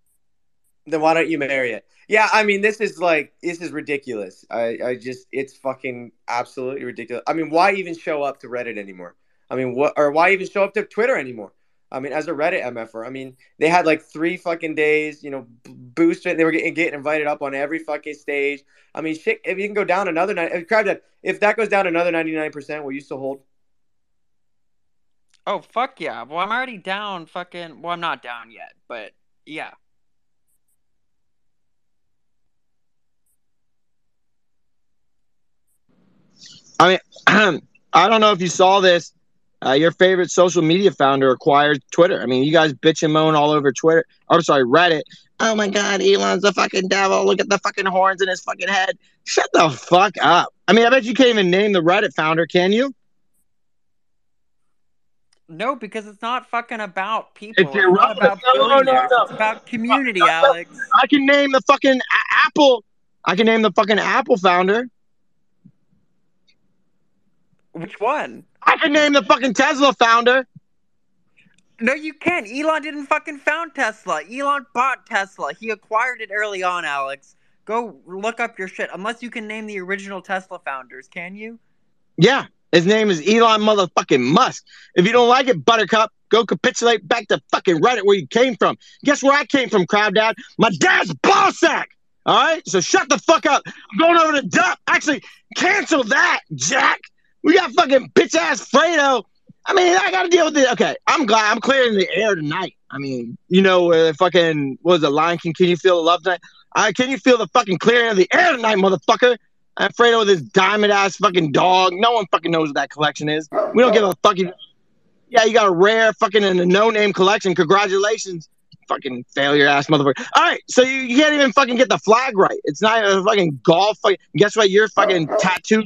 Then why don't you marry it? Yeah, I mean, this is like this is ridiculous. I, I just it's fucking absolutely ridiculous. I mean, why even show up to Reddit anymore? I mean, what or why even show up to Twitter anymore? I mean, as a Reddit MFR, I mean, they had like three fucking days, you know, b- boosted. They were getting, getting invited up on every fucking stage. I mean, shit. If you can go down another nine, if Crab Dad, if that goes down another ninety nine percent, will you still hold? Oh fuck yeah! Well, I'm already down. Fucking. Well, I'm not down yet, but yeah. I mean, <clears throat> I don't know if you saw this. Uh, your favorite social media founder acquired Twitter. I mean, you guys bitch and moan all over Twitter. I'm sorry, Reddit. Oh my God, Elon's the fucking devil. Look at the fucking horns in his fucking head. Shut the fuck up. I mean, I bet you can't even name the Reddit founder, can you? No, because it's not fucking about people. It's It's, not about No, no, no, no. It's about community, Alex. I can name the fucking Apple. I can name the fucking Apple founder. Which one? I can name the fucking Tesla founder. No, you can't. Elon didn't fucking found Tesla. Elon bought Tesla. He acquired it early on, Alex. Go look up your shit. Unless you can name the original Tesla founders, can you? Yeah, his name is Elon motherfucking Musk. If you don't like it, Buttercup, go capitulate back to fucking Reddit where you came from. Guess where I came from, crowd dad? My dad's ball sack. All right, so shut the fuck up. I'm going over to Dup. Actually, cancel that, Jack. We got fucking bitch ass Fredo. I mean, I got to deal with it. Okay, I'm glad I'm clearing the air tonight. I mean, you know where the fucking what was it, Lion King? Can you feel the love tonight? Uh, can you feel the fucking clearing of the air tonight, motherfucker? And Fredo with his diamond ass fucking dog. No one fucking knows what that collection is. We don't give a fucking. Yeah, you got a rare fucking and a no name collection. Congratulations, fucking failure ass motherfucker. All right, so you, you can't even fucking get the flag right. It's not a fucking golf. Fucking, guess what? Your fucking tattoo.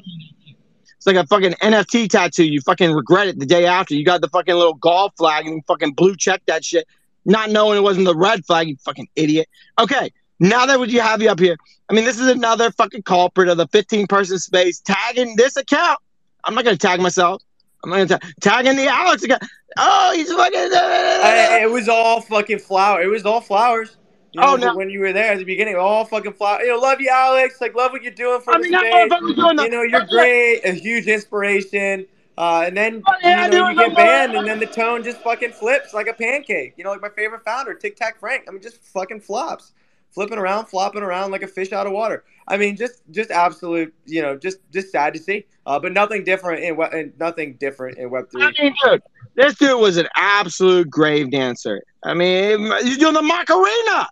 It's like a fucking NFT tattoo. You fucking regret it the day after. You got the fucking little golf flag and you fucking blue check that shit, not knowing it wasn't the red flag. You fucking idiot. Okay, now that would you have you up here? I mean, this is another fucking culprit of the 15 person space tagging this account. I'm not gonna tag myself. I'm not gonna tag tagging the Alex account. Oh, he's fucking. I, it was all fucking flower. It was all flowers. You know, Oh, no. when you were there at the beginning, all fucking flower. You know, love you, Alex. Like, love what you're doing for I mean, that space. motherfucker's doing You know, you're great. A huge inspiration. Uh, and then yeah, you know you get banned, and then the tone just fucking flips like a pancake. You know, like my favorite founder, Tic Tac Frank. I mean, just fucking flops, flipping around, flopping around like a fish out of water. I mean, just just absolute. You know, just just sad to see. Uh, but nothing different in and nothing different in Web three. I mean, dude, this dude was an absolute grave dancer. I mean, he's doing the Macarena.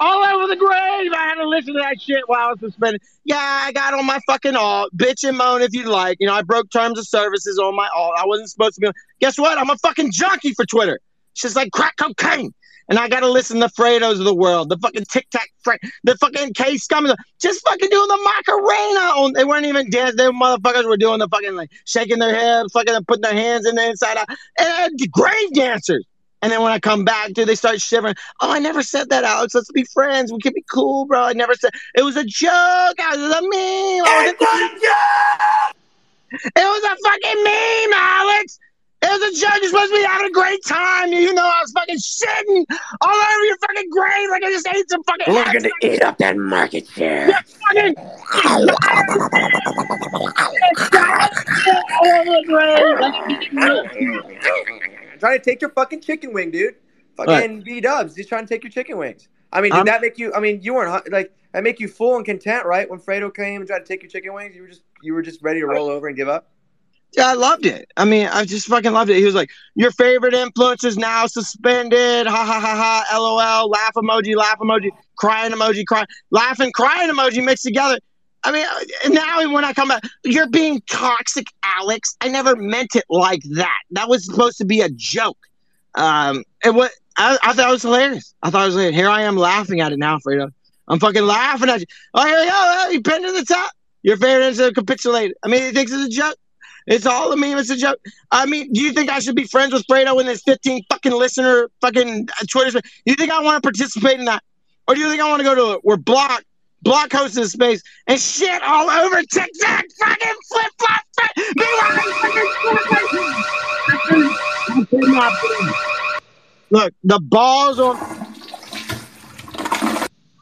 All over the grave. I had to listen to that shit while I was suspended. Yeah, I got on my fucking alt. Bitch and moan if you like. You know, I broke terms of services on my alt. I wasn't supposed to be. Guess what? I'm a fucking junkie for Twitter. It's just like crack cocaine. And I gotta listen to Fredos of the world, the fucking Tic Tac, Fre- the fucking K scum, just fucking doing the Macarena. On, they weren't even dancing. They motherfuckers were doing the fucking like shaking their heads, fucking putting their hands in the inside out. And uh, grave dancers. And then when I come back, dude, they start shivering. Oh, I never said that, Alex. Let's be friends. We can be cool, bro. I never said it was a joke. I was a meme. I was a- joke. It was a fucking meme, Alex. It was a joke. You're supposed to be having a great time. You know, I was fucking shitting all over your fucking grave like I just ate some fucking. We're gonna eat up that market share. Yeah, fucking. <laughs> all over the grave. Trying to take your fucking chicken wing, dude. Fucking B Dubs, just trying to take your chicken wings. I mean, did I'm- that make you? I mean, you weren't like that make you full and content, right? When Fredo came and tried to take your chicken wings, you were just you were just ready to roll over and give up. Yeah, I loved it. I mean, I just fucking loved it. He was like, "Your favorite influencers now suspended." Ha ha ha ha. LOL. Laugh emoji. Laugh emoji. Crying emoji. Cry. Laughing. Crying emoji mixed together. I mean, uh, now when I come back, you're being toxic, Alex. I never meant it like that. That was supposed to be a joke. Um, and what I, I thought it was hilarious. I thought it was hilarious. Here I am laughing at it now, Fredo. I'm fucking laughing at you. Oh, here we go. You pinned to the top. Your favorite is capitulated. I mean, he thinks it's a joke. It's all a meme. It's a joke. I mean, do you think I should be friends with Fredo when there's 15 fucking listener fucking Twitter? Do you think I want to participate in that, or do you think I want to go to We're Block hosts this space and shit all over TikTok? Fucking flip flop. Look, the balls on.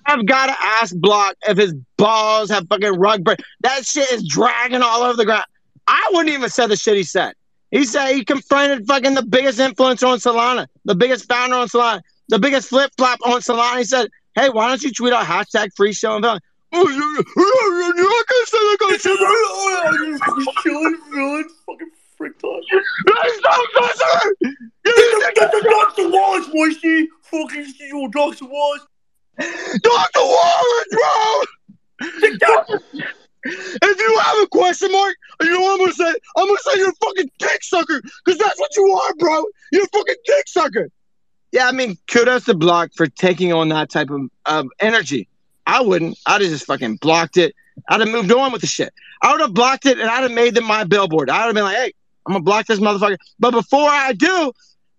I've got to ask Block if his balls have fucking rug break. That shit is dragging all over the ground. I wouldn't even say the shit he said. He said he confronted fucking the biggest influencer on Solana, the biggest founder on Solana, the biggest flip flop on Solana. He said, "Hey, why don't you tweet out hashtag free show and value?" Oh, you- you- you're not gonna say that kind of shit, bro. Chilling, feeling, fucking freak talk. That's not listener. Dr. Wallace, Moisty. Fucking see your Dr. Wallace. Dr. Wallace, bro. If you have a question mark, you know what I'm gonna say? I'm gonna say you're a fucking dick sucker, because that's what you are, bro. You're a fucking dick sucker. Yeah, I mean, kudos to Block for taking on that type of, of energy. I wouldn't. I'd have just fucking blocked it. I'd have moved on with the shit. I would have blocked it and I'd have made them my billboard. I'd have been like, hey, I'm gonna block this motherfucker. But before I do,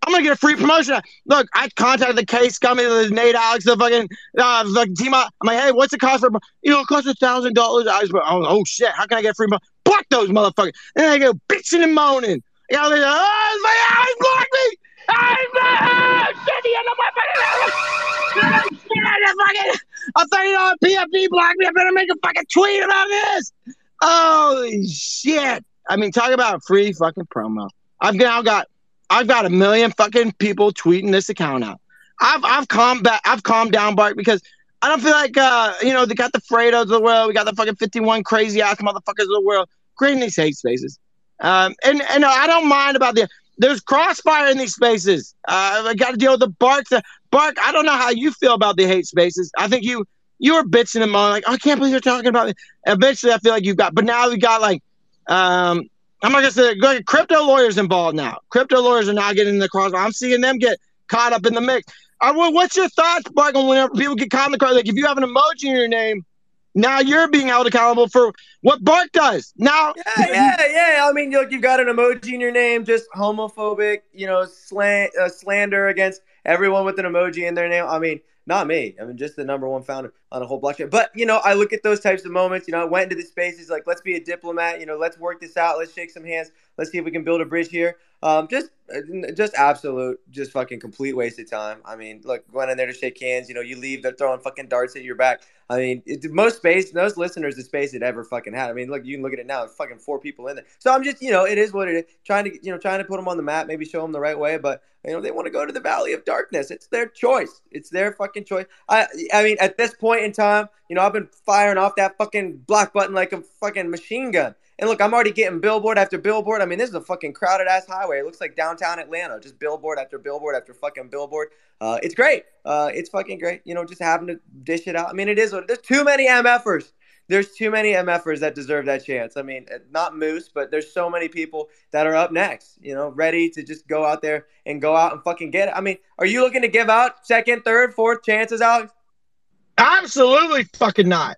I'm gonna get a free promotion. Look, I contacted the case company, the Nate Alex, the fucking uh, the team. I'm like, hey, what's the cost for? You know, it costs a thousand dollars. I was, like, oh, oh shit, how can I get free? Mo-? Block those motherfuckers. And they go bitching and moaning. They're like, oh, like, oh, blocked me. I'm thought you PFP blocked me. I better make a fucking tweet about this. Holy shit! I mean, talk about free fucking promo. I've now got, I've got a million fucking people tweeting this account out. I've I've calmed back. I've calmed down, Bart, because I don't feel like uh, you know, they got the Fredos of the world. We got the fucking fifty-one crazy ass motherfuckers of the world creating these hate spaces. Um, and and I don't mind about the there's crossfire in these spaces. Uh, I got to deal with the Bark. The Bark. I don't know how you feel about the hate spaces. I think you you were bitching and moaning like, oh, I can't believe you're talking about it. Eventually, I feel like you've got, but now we got like, um, I'm not gonna say like, crypto lawyers involved now. Crypto lawyers are now getting in the crossfire. I'm seeing them get caught up in the mix. Uh, what's your thoughts, Bark, on whenever people get caught in the cross? Like, if you have an emoji in your name, now you're being held accountable for what Bart does. Now, Yeah, yeah, yeah. I mean, look, you've got an emoji in your name, just homophobic, you know, slant, uh, slander against everyone with an emoji in their name. I mean, not me. I mean, just the number one founder on a whole blockchain. But you know, I look at those types of moments. You know, I went into the spaces like, let's be a diplomat. You know, let's work this out. Let's shake some hands. Let's see if we can build a bridge here. Um, just, just absolute, just fucking complete waste of time. I mean, look, going in there to shake hands. You know, you leave, they're throwing fucking darts at your back. I mean, it, most space, most listeners, the space it ever fucking had. I mean, look, you can look at it now. Fucking four people in there. So I'm just, you know, it is what it is. Trying to, you know, trying to put them on the map, maybe show them the right way. But you know, they want to go to the Valley of Darkness. It's their choice. It's their fucking choice. I, I mean, at this point in time, you know, I've been firing off that fucking block button like a fucking machine gun. And look, I'm already getting billboard after billboard. I mean, this is a fucking crowded ass highway. It looks like downtown Atlanta, just billboard after billboard after fucking billboard. Uh, it's great. Uh, it's fucking great. You know, just having to dish it out. I mean, it is there's too many MFers. There's too many MFers that deserve that chance. I mean, not Moose, but there's so many people that are up next, you know, ready to just go out there and go out and fucking get it. I mean, are you looking to give out second, third, fourth chances, Alex? Absolutely fucking not.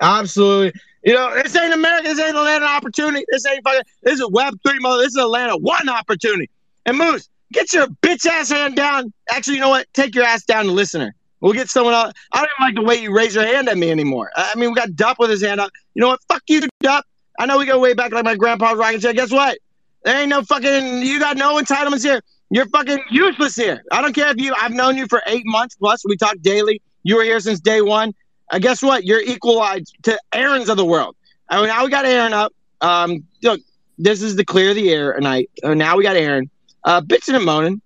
Absolutely. You know, this ain't America. This ain't Atlanta opportunity. This ain't fucking. This is Web three mother. This is Atlanta one opportunity. And Moose, get your bitch ass hand down. Actually, you know what? Take your ass down to listener. We'll get someone else. I don't even like the way you raise your hand at me anymore. I mean, we got Dup with his hand up. You know what? Fuck you, Dup. I know we go way back like my grandpa's rocking shit. Guess what? There ain't no fucking. You got no entitlements here. You're fucking useless here. I don't care if you. I've known you for eight months plus. We talk daily. You were here since day one. Uh, guess what? You're equalized to Aaron's of the world. I mean, now we got Aaron up. Um, look, this is the clear the air tonight. Uh, now we got Aaron. Uh, bitching and moaning.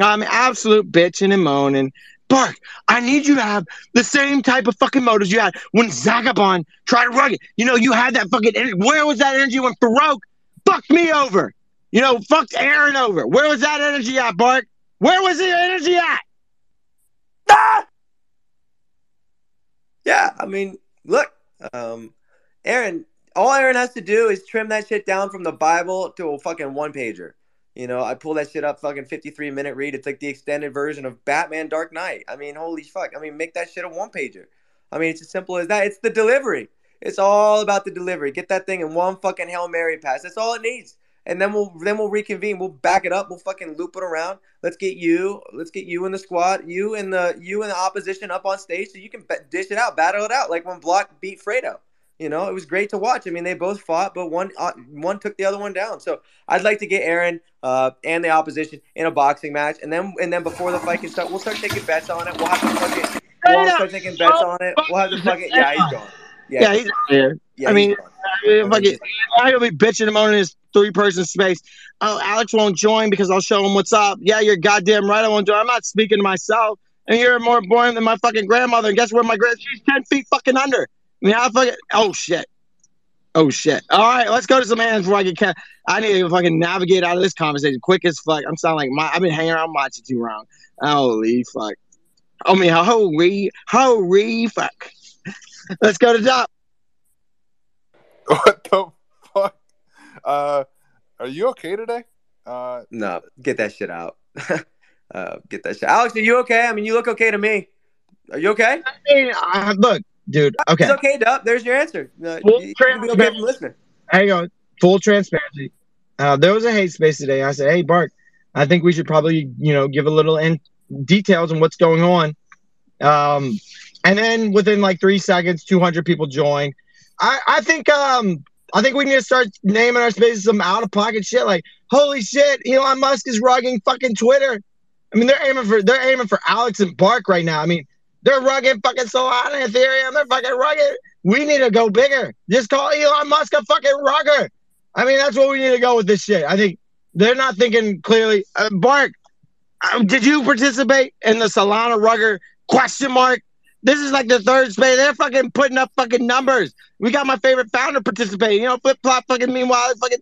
I'm absolute bitching and moaning. Bark, I need you to have the same type of fucking motives you had when Zagabond tried to rug it. You know, you had that fucking energy. Where was that energy when Farouk fucked me over? You know, fucked Aaron over. Where was that energy at, Bark? Where was the energy at? Ah! Yeah, I mean, look, um, Aaron, all Aaron has to do is trim that shit down from the Bible to a fucking one pager. You know, I pull that shit up, fucking 53 minute read. It's like the extended version of Batman Dark Knight. I mean, holy fuck. I mean, make that shit a one pager. I mean, it's as simple as that. It's the delivery. It's all about the delivery. Get that thing in one fucking Hail Mary pass. That's all it needs. And then we'll then we'll reconvene. We'll back it up. We'll fucking loop it around. Let's get you. Let's get you in the squad. You and the you and the opposition up on stage so you can dish it out, battle it out like when Block beat Fredo. You know, it was great to watch. I mean, they both fought, but one uh, one took the other one down. So I'd like to get Aaron uh, and the opposition in a boxing match, and then and then before the fight can start, we'll start taking bets on it. We'll have to fucking we'll start taking bets on it. We'll have to fucking yeah, he's gone. Yeah, yeah he's here. Yeah, I mean, fucking, I'll be bitching him on his three person space. Oh, Alex won't join because I'll show him what's up. Yeah, you're goddamn right. I won't join. I'm not speaking to myself. And you're more boring than my fucking grandmother. And guess where my grand? She's ten feet fucking under. I mean, how fucking? Oh shit. Oh shit! All right, let's go to some hands before I get. I need to fucking navigate out of this conversation quick as fuck. I'm sounding like my. I've been hanging around Machi too long. Holy fuck! Oh, I mean, holy, holy fuck! let's go to top. <laughs> What the? Uh, are you okay today? Uh, no, get that shit out. <laughs> uh, get that shit. Alex, are you okay? I mean, you look okay to me. Are you okay? I mean, I, look, dude. Okay. It's okay, Dup. There's your answer. Uh, Full you, transparency. Okay. Hang on. Full transparency. Uh, there was a hate space today. I said, "Hey, Bart, I think we should probably, you know, give a little in details on what's going on." Um, and then within like three seconds, 200 people joined. I, I think, um, I think we need to start naming our spaces some out of pocket shit. Like, holy shit, Elon Musk is rugging fucking Twitter. I mean, they're aiming for they're aiming for Alex and Bark right now. I mean, they're rugging fucking Solana Ethereum. They're fucking rugging. We need to go bigger. Just call Elon Musk a fucking rugger. I mean, that's what we need to go with this shit. I think they're not thinking clearly. Uh, Bark, um, did you participate in the Solana rugger question mark? This is like the third space. They're fucking putting up fucking numbers. We got my favorite founder participating. You know, flip flop fucking meanwhile fucking.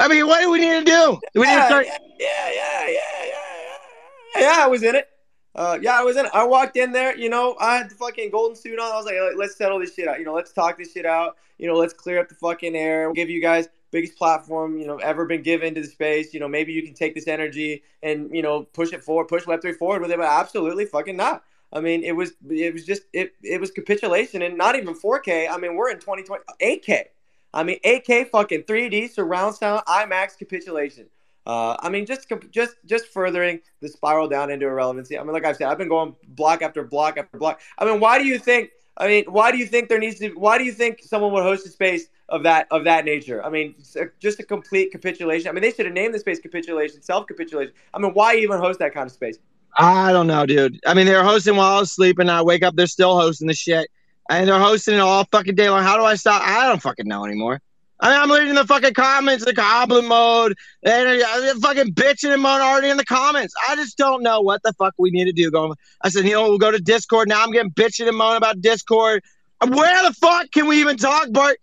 I mean, what do we need to do? Do we yeah, need to start? Yeah, yeah, yeah, yeah, yeah. Yeah, I was in it. Uh, yeah, I was in. It. I walked in there. You know, I had the fucking golden suit on. I was like, let's settle this shit out. You know, let's talk this shit out. You know, let's clear up the fucking air. We'll give you guys biggest platform you know ever been given to the space. You know, maybe you can take this energy and you know push it forward, push Web three forward with it. But absolutely fucking not. I mean, it was it was just it it was capitulation and not even 4K. I mean, we're in 2020 8K. I mean, 8K fucking 3D surround sound IMAX capitulation. Uh, I mean, just just just furthering the spiral down into irrelevancy. I mean, like I've said, I've been going block after block after block. I mean, why do you think? I mean, why do you think there needs to? Why do you think someone would host a space of that of that nature? I mean, just a complete capitulation. I mean, they should have named the space capitulation, self capitulation. I mean, why even host that kind of space? I don't know, dude. I mean, they're hosting while I was sleeping. I wake up, they're still hosting the shit, and they're hosting it all fucking day long. How do I stop? I don't fucking know anymore. I mean, I'm reading the fucking comments, the goblin mode, and uh, they're fucking bitching and moaning already in the comments. I just don't know what the fuck we need to do. Going, I said, you know, we'll go to Discord. Now I'm getting bitching and moaning about Discord. Where the fuck can we even talk, Bart?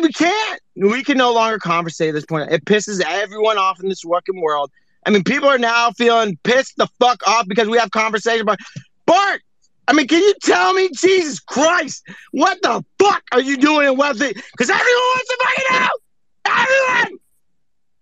We can't. We can no longer conversate at this point. It pisses everyone off in this fucking world. I mean, people are now feeling pissed the fuck off because we have conversation about Bart. I mean, can you tell me, Jesus Christ, what the fuck are you doing in Web three? Because everyone wants to fucking know. Everyone.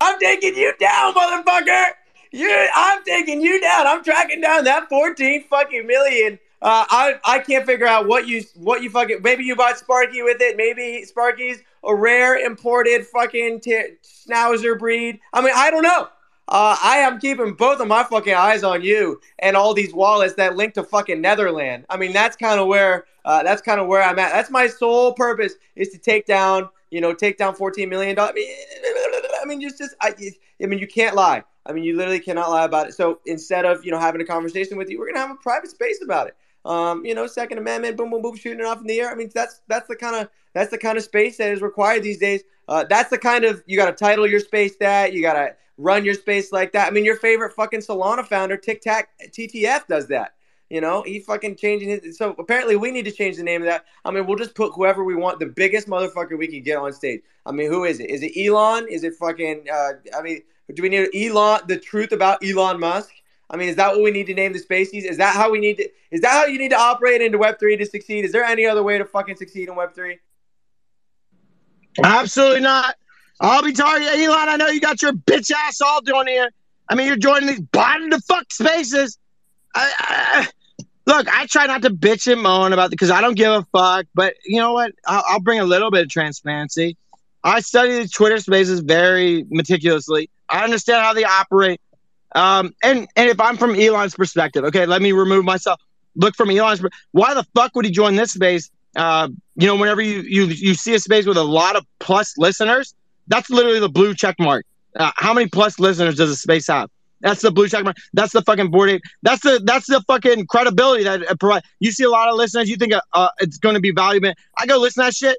I'm taking you down, motherfucker. You, I'm taking you down. I'm tracking down that 14 fucking million. Uh, I I can't figure out what you what you fucking maybe you bought Sparky with it. Maybe Sparky's a rare imported fucking t- schnauzer breed. I mean, I don't know. Uh, I am keeping both of my fucking eyes on you and all these wallets that link to fucking Netherland. I mean, that's kind of where uh, that's kind of where I'm at. That's my sole purpose is to take down, you know, take down 14 million dollars. I mean, just, just, I, I mean, you can't lie. I mean, you literally cannot lie about it. So instead of you know having a conversation with you, we're gonna have a private space about it. Um, you know, Second Amendment, boom, boom, boom, shooting it off in the air. I mean, that's that's the kind of that's the kind of space that is required these days. Uh, that's the kind of you got to title your space that you got to run your space like that. I mean, your favorite fucking Solana founder, Tic Tac TTF, does that. You know, he fucking changing it. So apparently, we need to change the name of that. I mean, we'll just put whoever we want, the biggest motherfucker we can get on stage. I mean, who is it? Is it Elon? Is it fucking? Uh, I mean, do we need Elon? The truth about Elon Musk? I mean, is that what we need to name the spaces? Is that how we need to? Is that how you need to operate into Web three to succeed? Is there any other way to fucking succeed in Web three? Absolutely not. I'll be targeting Elon. I know you got your bitch ass all doing here. I mean, you're joining these bottom the fuck spaces. I, I, look, I try not to bitch and moan about because I don't give a fuck. But you know what? I'll, I'll bring a little bit of transparency. I study the Twitter spaces very meticulously. I understand how they operate. Um, and and if I'm from Elon's perspective, okay, let me remove myself. Look from Elon's. Why the fuck would he join this space? Uh, you know, whenever you you you see a space with a lot of plus listeners, that's literally the blue check mark. Uh, how many plus listeners does a space have? That's the blue check mark. That's the fucking Bored Ape. That's the that's the fucking credibility that it provides. You see a lot of listeners, you think uh, it's going to be valuable. I go listen to that shit.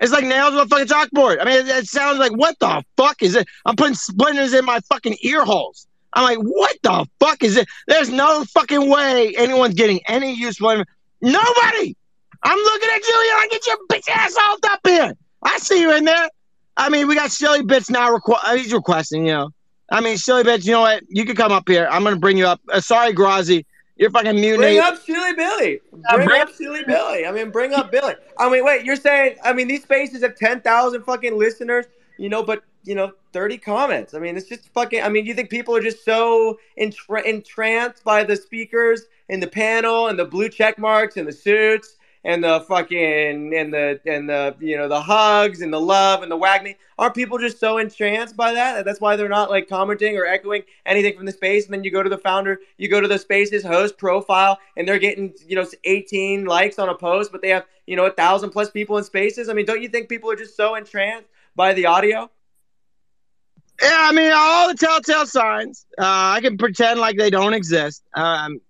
It's like nails on a fucking chalkboard. I mean, it, it sounds like what the fuck is it? I'm putting splinters in my fucking ear holes. I'm like, what the fuck is it? There's no fucking way anyone's getting any useful. Nobody. I'm looking at you. I get your bitch ass all up here. I see you in there. I mean, we got silly Bits now. Requ- he's requesting, you know. I mean, silly Bits, you know what? You can come up here. I'm going to bring you up. Uh, sorry, Grazi. You're fucking mutiny. Bring up Silly Billy. Bring, bring- up Silly Billy. I mean, bring up Billy. I mean, wait, you're saying, I mean, these spaces have 10,000 fucking listeners, you know, but, you know, 30 comments. I mean, it's just fucking, I mean, you think people are just so entra- entranced by the speakers and the panel and the blue check marks and the suits and the fucking and the and the you know the hugs and the love and the wag me? Aren't people just so entranced by that? That's why they're not like commenting or echoing anything from the space. And then you go to the founder you go to the spaces host profile and they're getting you know 18 likes on a post but they have you know a thousand plus people in spaces. I mean don't you think people are just so entranced by the audio Yeah, I mean, all the telltale signs. Uh, I can pretend like they don't exist. Um,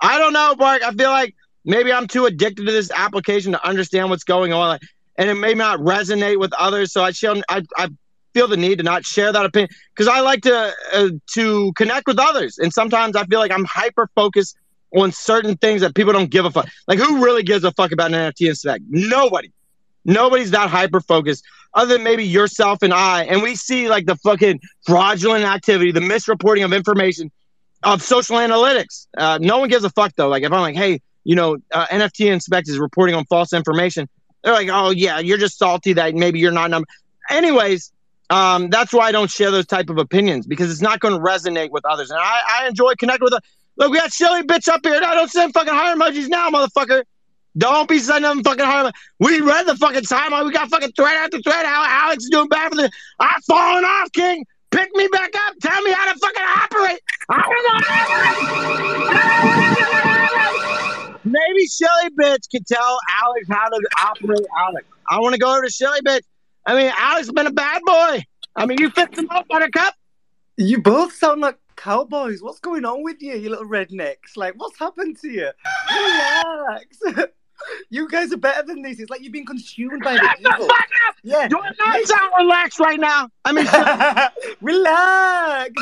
I don't know, Mark. I feel like maybe I'm too addicted to this application to understand what's going on, like, and it may not resonate with others. So I shall, I, I feel the need to not share that opinion because I like to uh, to connect with others, and sometimes I feel like I'm hyper focused on certain things that people don't give a fuck. Like, who really gives a fuck about an NFT and? Nobody. Nobody's that hyper focused other than maybe yourself and I. And we see like the fucking fraudulent activity, the misreporting of information of social analytics. Uh, no one gives a fuck though. Like if I'm like, hey, you know, uh, NFT Inspect is reporting on false information, they're like, oh yeah, you're just salty that maybe you're not number. Anyways, um, that's why I don't share those type of opinions because it's not going to resonate with others. And I, I enjoy connecting with. A- Look, we got silly bitch up here. No, don't send fucking heart emojis now, motherfucker. Don't be sending them fucking heart. We read the fucking timeline. We got fucking thread after thread. How Alex is doing bad for the. I'm falling off, King. Pick me back up. Tell me how to fucking operate. I don't know. Maybe Shelly Bitch can tell Alex how to operate Alex. I want to go over to Shelly Bitch. I mean, Alex has been a bad boy. I mean, you fixed him up, Buttercup. You both sound like cowboys. What's going on with you, you little rednecks? Like, what's happened to you? Relax. <laughs> you guys are better than this. It's like you've been consumed by <laughs> the evil. Yeah. It not sound relaxed right now. I mean, <laughs> relax.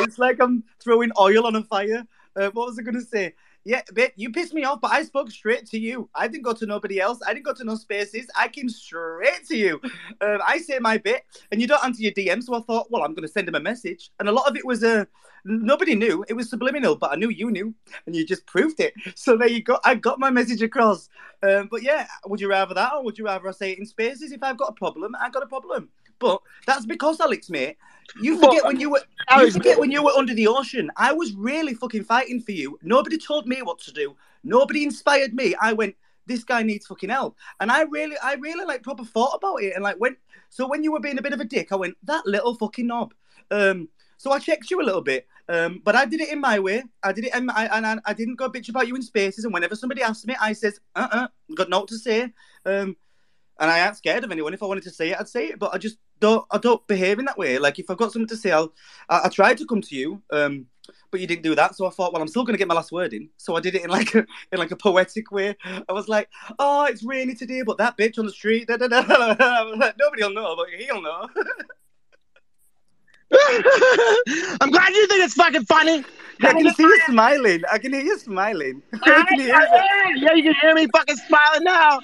<laughs> it's like I'm throwing oil on a fire. Uh, what was I going to say? Yeah, bit you pissed me off, but I spoke straight to you. I didn't go to nobody else. I didn't go to no spaces. I came straight to you. Um, I say my bit, and you don't answer your DM. So I thought, well, I'm going to send him a message, and a lot of it was uh, nobody knew. It was subliminal, but I knew you knew, and you just proved it. <laughs> So there you go. I got my message across. Um, but yeah, would you rather that, or would you rather I say it in spaces? If I've got a problem, I got a problem. But that's because Alex, mate. You forget when you were you forget when you were under the ocean. I was really fucking fighting for you. Nobody told me what to do. Nobody inspired me. I went, this guy needs fucking help. And I really, I really like proper thought about it. And like when so when you were being a bit of a dick, I went, that little fucking knob. Um, so I checked you a little bit. Um, but I did it in my way. I did it, in my, and I, I didn't go bitch about you in spaces. And whenever somebody asked me, I says, "Uh, uh got no to say." Um, and I ain't scared of anyone. If I wanted to say it, I'd say it. But I just don't. I don't behave in that way. Like if I've got something to say, I'll. I, I tried to come to you, um, but you didn't do that. So I thought, well, I'm still going to get my last word in. So I did it in like a in like a poetic way. I was like, "Oh, it's rainy today, but that bitch on the street, da, da, da. <laughs> nobody'll know, but he'll know." <laughs> I'm glad you think it's fucking funny. I can see you smiling. I can hear you smiling. <laughs> I can hear you. yeah, you can hear me fucking smiling now.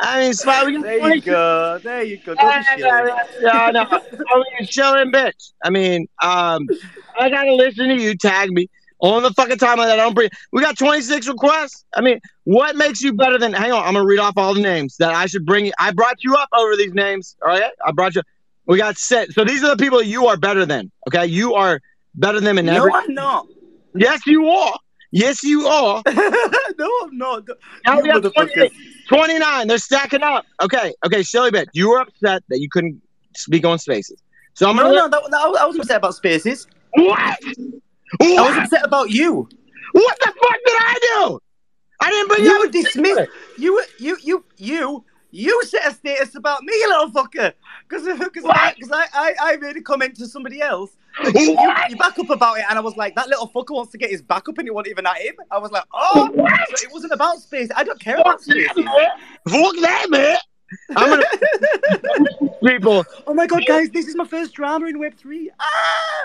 I mean, smiling. There you go. There you go. Don't be Yeah, shilling. yeah, no, I mean, chilling, bitch. I mean, um, I gotta listen to you. Tag me on the fucking time that I don't bring. We got 26 requests. I mean, what makes you better than? Hang on, I'm gonna read off all the names that I should bring. I brought you up over these names. All right, I brought you. We got set. So these are the people you are better than. Okay, you are better than in No, every. I'm not. Yes, you are. Yes, you are. <laughs> no, I'm not. Now You we have motherfuckers. 28, 29. They're stacking up. Okay, okay, Shelly Bit, you were upset that you couldn't speak on spaces. So I'm No, gonna no, that, that, I was upset about spaces. What? I was upset about you. What the fuck did I do? I didn't bring you were dismissed. You you you you you set a status about me, little fucker. Because because I, I I made a comment to somebody else. You, you, back up about it, and I was like, that little fucker wants to get his back up, and it wasn't even at him. I was like, oh, so it wasn't about space. I don't care about space. Fuck that, man. I'm gonna <laughs> people. Oh my god, guys, this is my first drama in Web three. Ah!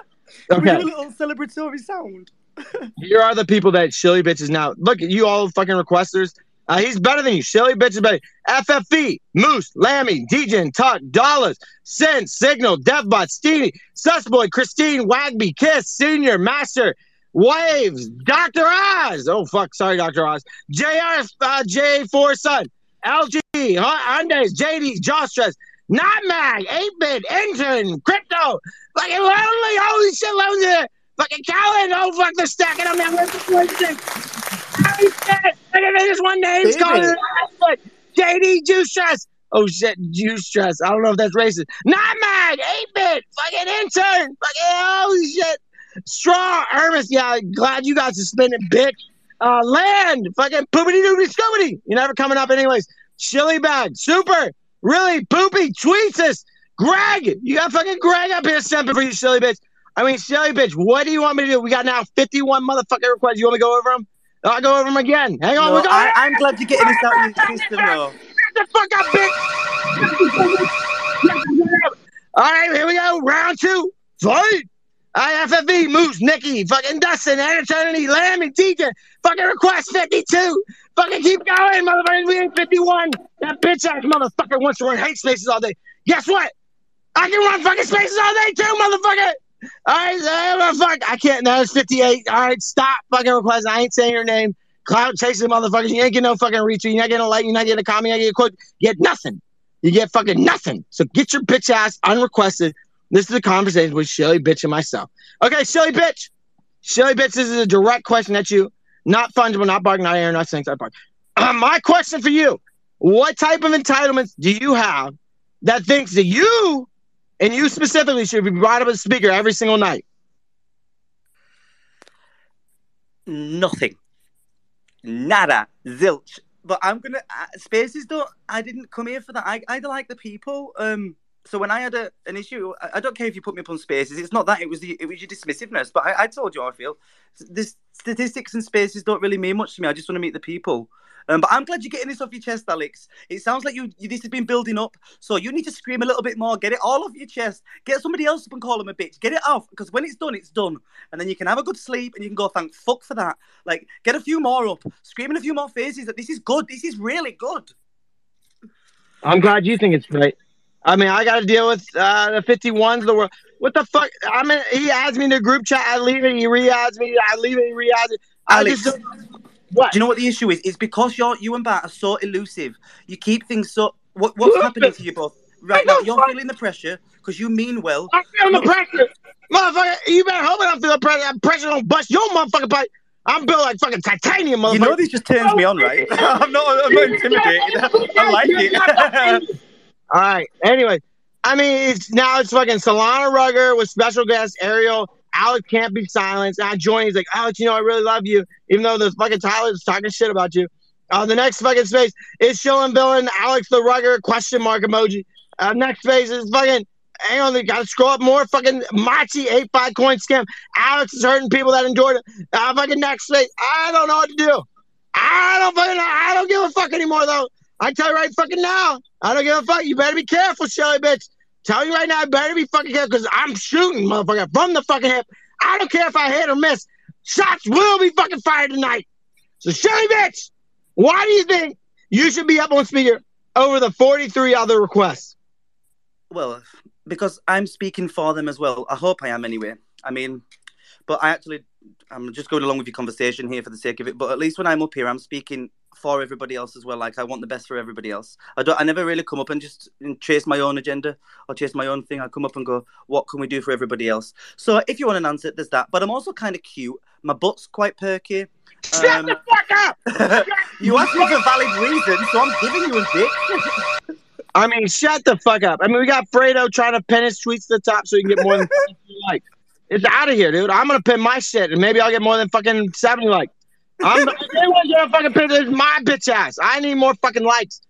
Okay. a little celebratory sound? <laughs> Here are the people that Shilly bitches now. Look you all fucking requesters. Uh, he's better than you. Shilly Bitch is better. FFV, Moose, Lammy, DJ, Tuck, Dollars, Sense, Signal, Devbot, Steenie, Susboy, Christine, Wagby, Kiss, Senior, Master, Waves, Dr. Oz. Oh, fuck. Sorry, Dr. Oz. JR, uh, J4 Son, LG, Hy- Hyundai's, JD, Josh Stress, Not Mag, 8 Bit, Intern, Crypto, fucking Lonely, holy shit, Lonely. Fucking Callan, oh fuck, they're stacking them now. Where's the question? Holy shit, look at this one name's it JD Juice Stress. Oh shit, Juice Stress. I don't know if that's racist. Not Mag, 8 Bit, fucking Intern, fucking holy shit. Straw, Hermes, yeah, glad you got suspended, bitch. Uh, Land, fucking poopity doopity scoopity. You're never coming up anyways. Chili bag, super, really poopy, tweets us. Greg, you got fucking Greg up here simping for you, silly bitch. I mean, silly bitch, what do you want me to do? We got now 51 motherfucking requests. You want me to go over them? I'll go over them again. Hang on, No, we're going. I, I'm glad you're getting this out of your system, though. Get the fuck up, bitch. All right, here we go. Round two. Fight. IFFV, Moose, Nikki, fucking Dustin, Eternity, Lammy, DJ, fucking request 52. Fucking keep going, motherfuckers. We ain't 51. That bitch ass motherfucker wants to run hate spaces all day. Guess what? I can run fucking spaces all day too, motherfucker. All right, uh, fuck. I can't. That was 58. All right, stop fucking request. I ain't saying your name. Cloud chasing motherfuckers. You ain't getting no fucking retweet. You're not getting a like. You're not getting a comment. You're not getting a quote. You get nothing. You get fucking nothing. So get your bitch ass unrequested. This is a conversation with Shelly Bitch and myself. Okay, Shelly Bitch. Shelly Bitch, this is a direct question at you. Not fungible, not bark, not air, not sinks, not bark. Uh, my question for you What type of entitlements do you have that thinks that you and you specifically should be brought up as speaker every single night? Nothing. Nada. Zilch. But I'm gonna uh, spaces don't. I didn't come here for that. I I like the people. Um. So when I had a, an issue, I, I don't care if you put me up on spaces. It's not that. It was the it was your dismissiveness. But I, I told you how I feel. This statistics and spaces don't really mean much to me. I just want to meet the people. Um, but I'm glad you're getting this off your chest, Alex. It sounds like you, you this has been building up. So you need to scream a little bit more. Get it all off your chest. Get somebody else up and call them a bitch. Get it off because when it's done, it's done. And then you can have a good sleep and you can go thank fuck for that. Like get a few more up, screaming a few more faces that this is good. This is really good. I'm glad you think it's great. I mean, I got to deal with uh, the 51s of the world. What the fuck? I mean, he adds me in the group chat. I leave it. He re-adds me. I leave it. He re-adds it. I Alex, what? Do you know what the issue is? It's because you're you and Bat are so elusive. You keep things so. What, what's happening to you both right now? You're feeling the pressure because you mean well. I'm feeling the pressure. Motherfucker, you better hope I don't feel the pressure. Don't bust your motherfucking pipe. I'm built like fucking titanium, motherfucker. You know this just turns me on, right? <laughs> I'm not. I'm not intimidated. <laughs> I like it. <laughs> All right. Anyway, I mean, it's now it's fucking Solana Rugger with special guest Ariel Alex can't be silenced. And I join. He's like, Alex, you know, I really love you, even though the fucking Tyler's talking shit about you. Uh, the next fucking space is showing villain Alex the Rugger question mark emoji. Uh, next space is fucking. Hang on, they gotta scroll up more. Fucking Machi eight five coin scam. Alex is hurting people that enjoyed it. Uh, fucking next space. I don't know what to do. I don't fucking. I don't give a fuck anymore though. I tell you right fucking now. I don't give a fuck. You better be careful, Shelly bitch. Tell you right now, I better be fucking careful because I'm shooting, motherfucker, from the fucking hip. I don't care if I hit or miss. Shots will be fucking fired tonight. So Shelly bitch, why do you think you should be up on speaker over the 43 other requests? Well, because I'm speaking for them as well. I hope I am anyway. I mean, but I actually, I'm just going along with your conversation here for the sake of it. But at least when I'm up here, I'm speaking for everybody else as well. Like I want the best for everybody else. I don't. I never really come up and just chase my own agenda or chase my own thing. I come up and go, what can we do for everybody else? So if you want an answer, there's that. But I'm also kind of cute. My butt's quite perky. Shut Um, the fuck up! <laughs> you asked me for valid reason, so I'm giving you a dick. I mean, shut the fuck up. I mean, we got Fredo trying to pin his tweets to the top so he can get more than <laughs> 50 likes. It's out of here, dude. I'm gonna pin my shit, and maybe I'll get more than fucking 70 likes. I'm anyone's gonna fucking pin this, my bitch ass. I need more fucking likes.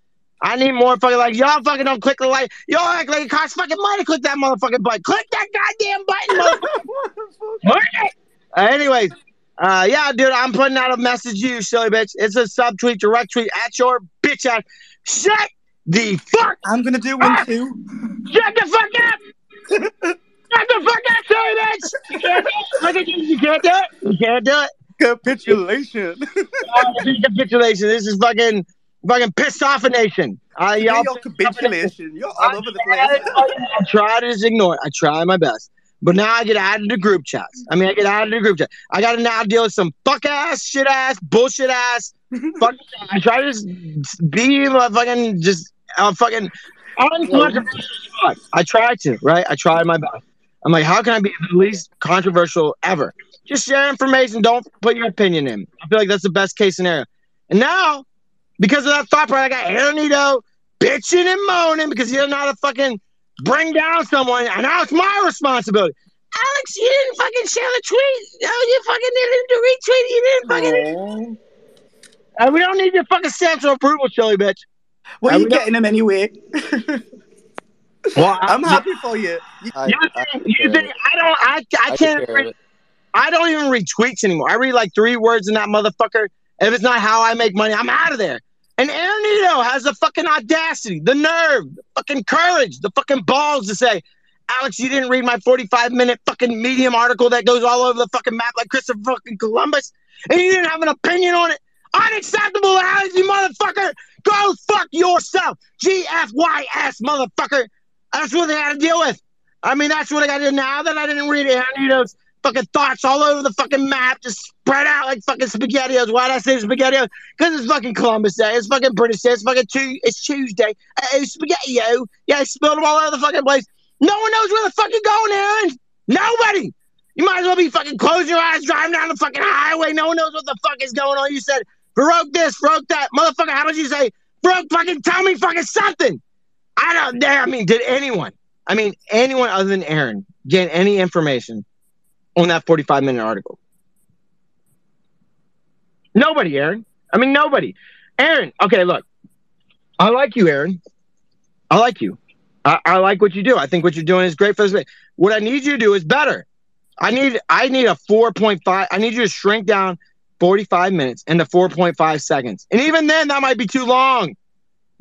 I need more fucking like y'all fucking don't click the like. Y'all act like it costs fucking money to click that motherfucking button. Click that goddamn button, motherfucker. <laughs> Uh, anyways, uh, yeah, dude, I'm putting out a message to you, silly bitch. It's a subtweet, direct tweet at your bitch ass. Shut the fuck. I'm gonna do one too. Shut the fuck up. <laughs> Shut the fuck up, silly bitch. You can't do it. Look at you. You can't do it. You can't do it. Capitulation. Oh, this is capitulation. This is fucking fucking pissed off a nation. Uh, y'all your capitulation. You're all over the place. I try to just ignore it. I try my best. But now I get added to group chats. I mean, I get added to group chat. I got to now deal with some fuck ass, shit ass, bullshit ass. <laughs> fuck. I try to just be a fucking just uh, fucking uncontroversial. fuck. I try to, right? I try my best. I'm like, how can I be the least controversial ever? Just share information. Don't put your opinion in. I feel like that's the best case scenario. And now, because of that thought, process, I got Aranito bitching and moaning because he doesn't know how to fucking bring down someone, and now it's my responsibility. Alex, you didn't fucking share the tweet. No, you fucking didn't do retweet. You didn't fucking. Uh, we don't need your fucking stamps of approval, Chili bitch. Well, Uh, you we getting them anyway. <laughs> Well, I'm happy for you. You- I, You I think, took you think. I don't? I, I I can't. care of Read, it. I don't even read tweets anymore. I read like three words in that motherfucker. If it's not how I make money, I'm out of there. And Aranito has the fucking audacity, the nerve, the fucking courage, the fucking balls to say, Alex, you didn't read my 45 minute fucking medium article that goes all over the fucking map like Christopher fucking Columbus, and you didn't have an opinion on it. Unacceptable, Alex, you motherfucker. Go fuck yourself. GFYS, motherfucker. That's what they had to deal with. I mean, that's what I got to do now that I didn't read Aranito's fucking thoughts all over the fucking map, just spread out like fucking spaghettios. Why'd I say spaghettios? Because it's fucking Columbus Day. It's fucking British Day. It's fucking tu- It's Tuesday. Uh, spaghettio. Yeah, I spilled them all over the fucking place. No one knows where the fuck you're going, Aaron. Nobody. You might as well be fucking closing your eyes, driving down the fucking highway. No one knows what the fuck is going on. You said, broke this, broke that. Motherfucker, how about you say, broke fucking, tell me fucking something. I don't. I mean, did anyone, I mean, anyone other than Aaron get any information on that 45 minute article? Nobody, Aaron. I mean, nobody. Aaron, okay, look, I like you, Aaron. I like you. I, I like what you do. I think what you're doing is great for this. What I need you to do is better. I need I need a 4.5. I need you to shrink down 45 minutes into 4.5 seconds. And even then, that might be too long.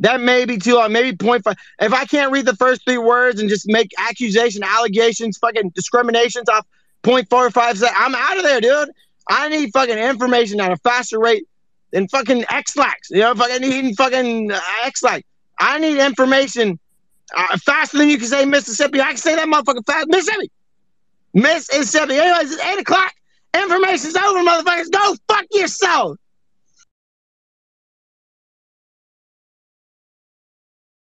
That may be too long. Maybe 0.5. If I can't read the first three words and just make accusation, allegations, fucking discriminations off 0.45 seconds, I'm out of there, dude. I need fucking information at a faster rate than fucking Ex-Lax. You know, fucking eating fucking uh, Ex-Lax. I need information uh, faster than you can say Mississippi. I can say that motherfucker fast. Mississippi. Mississippi. Anyways, it's 8 o'clock. Information's over, motherfuckers. Go fuck yourself.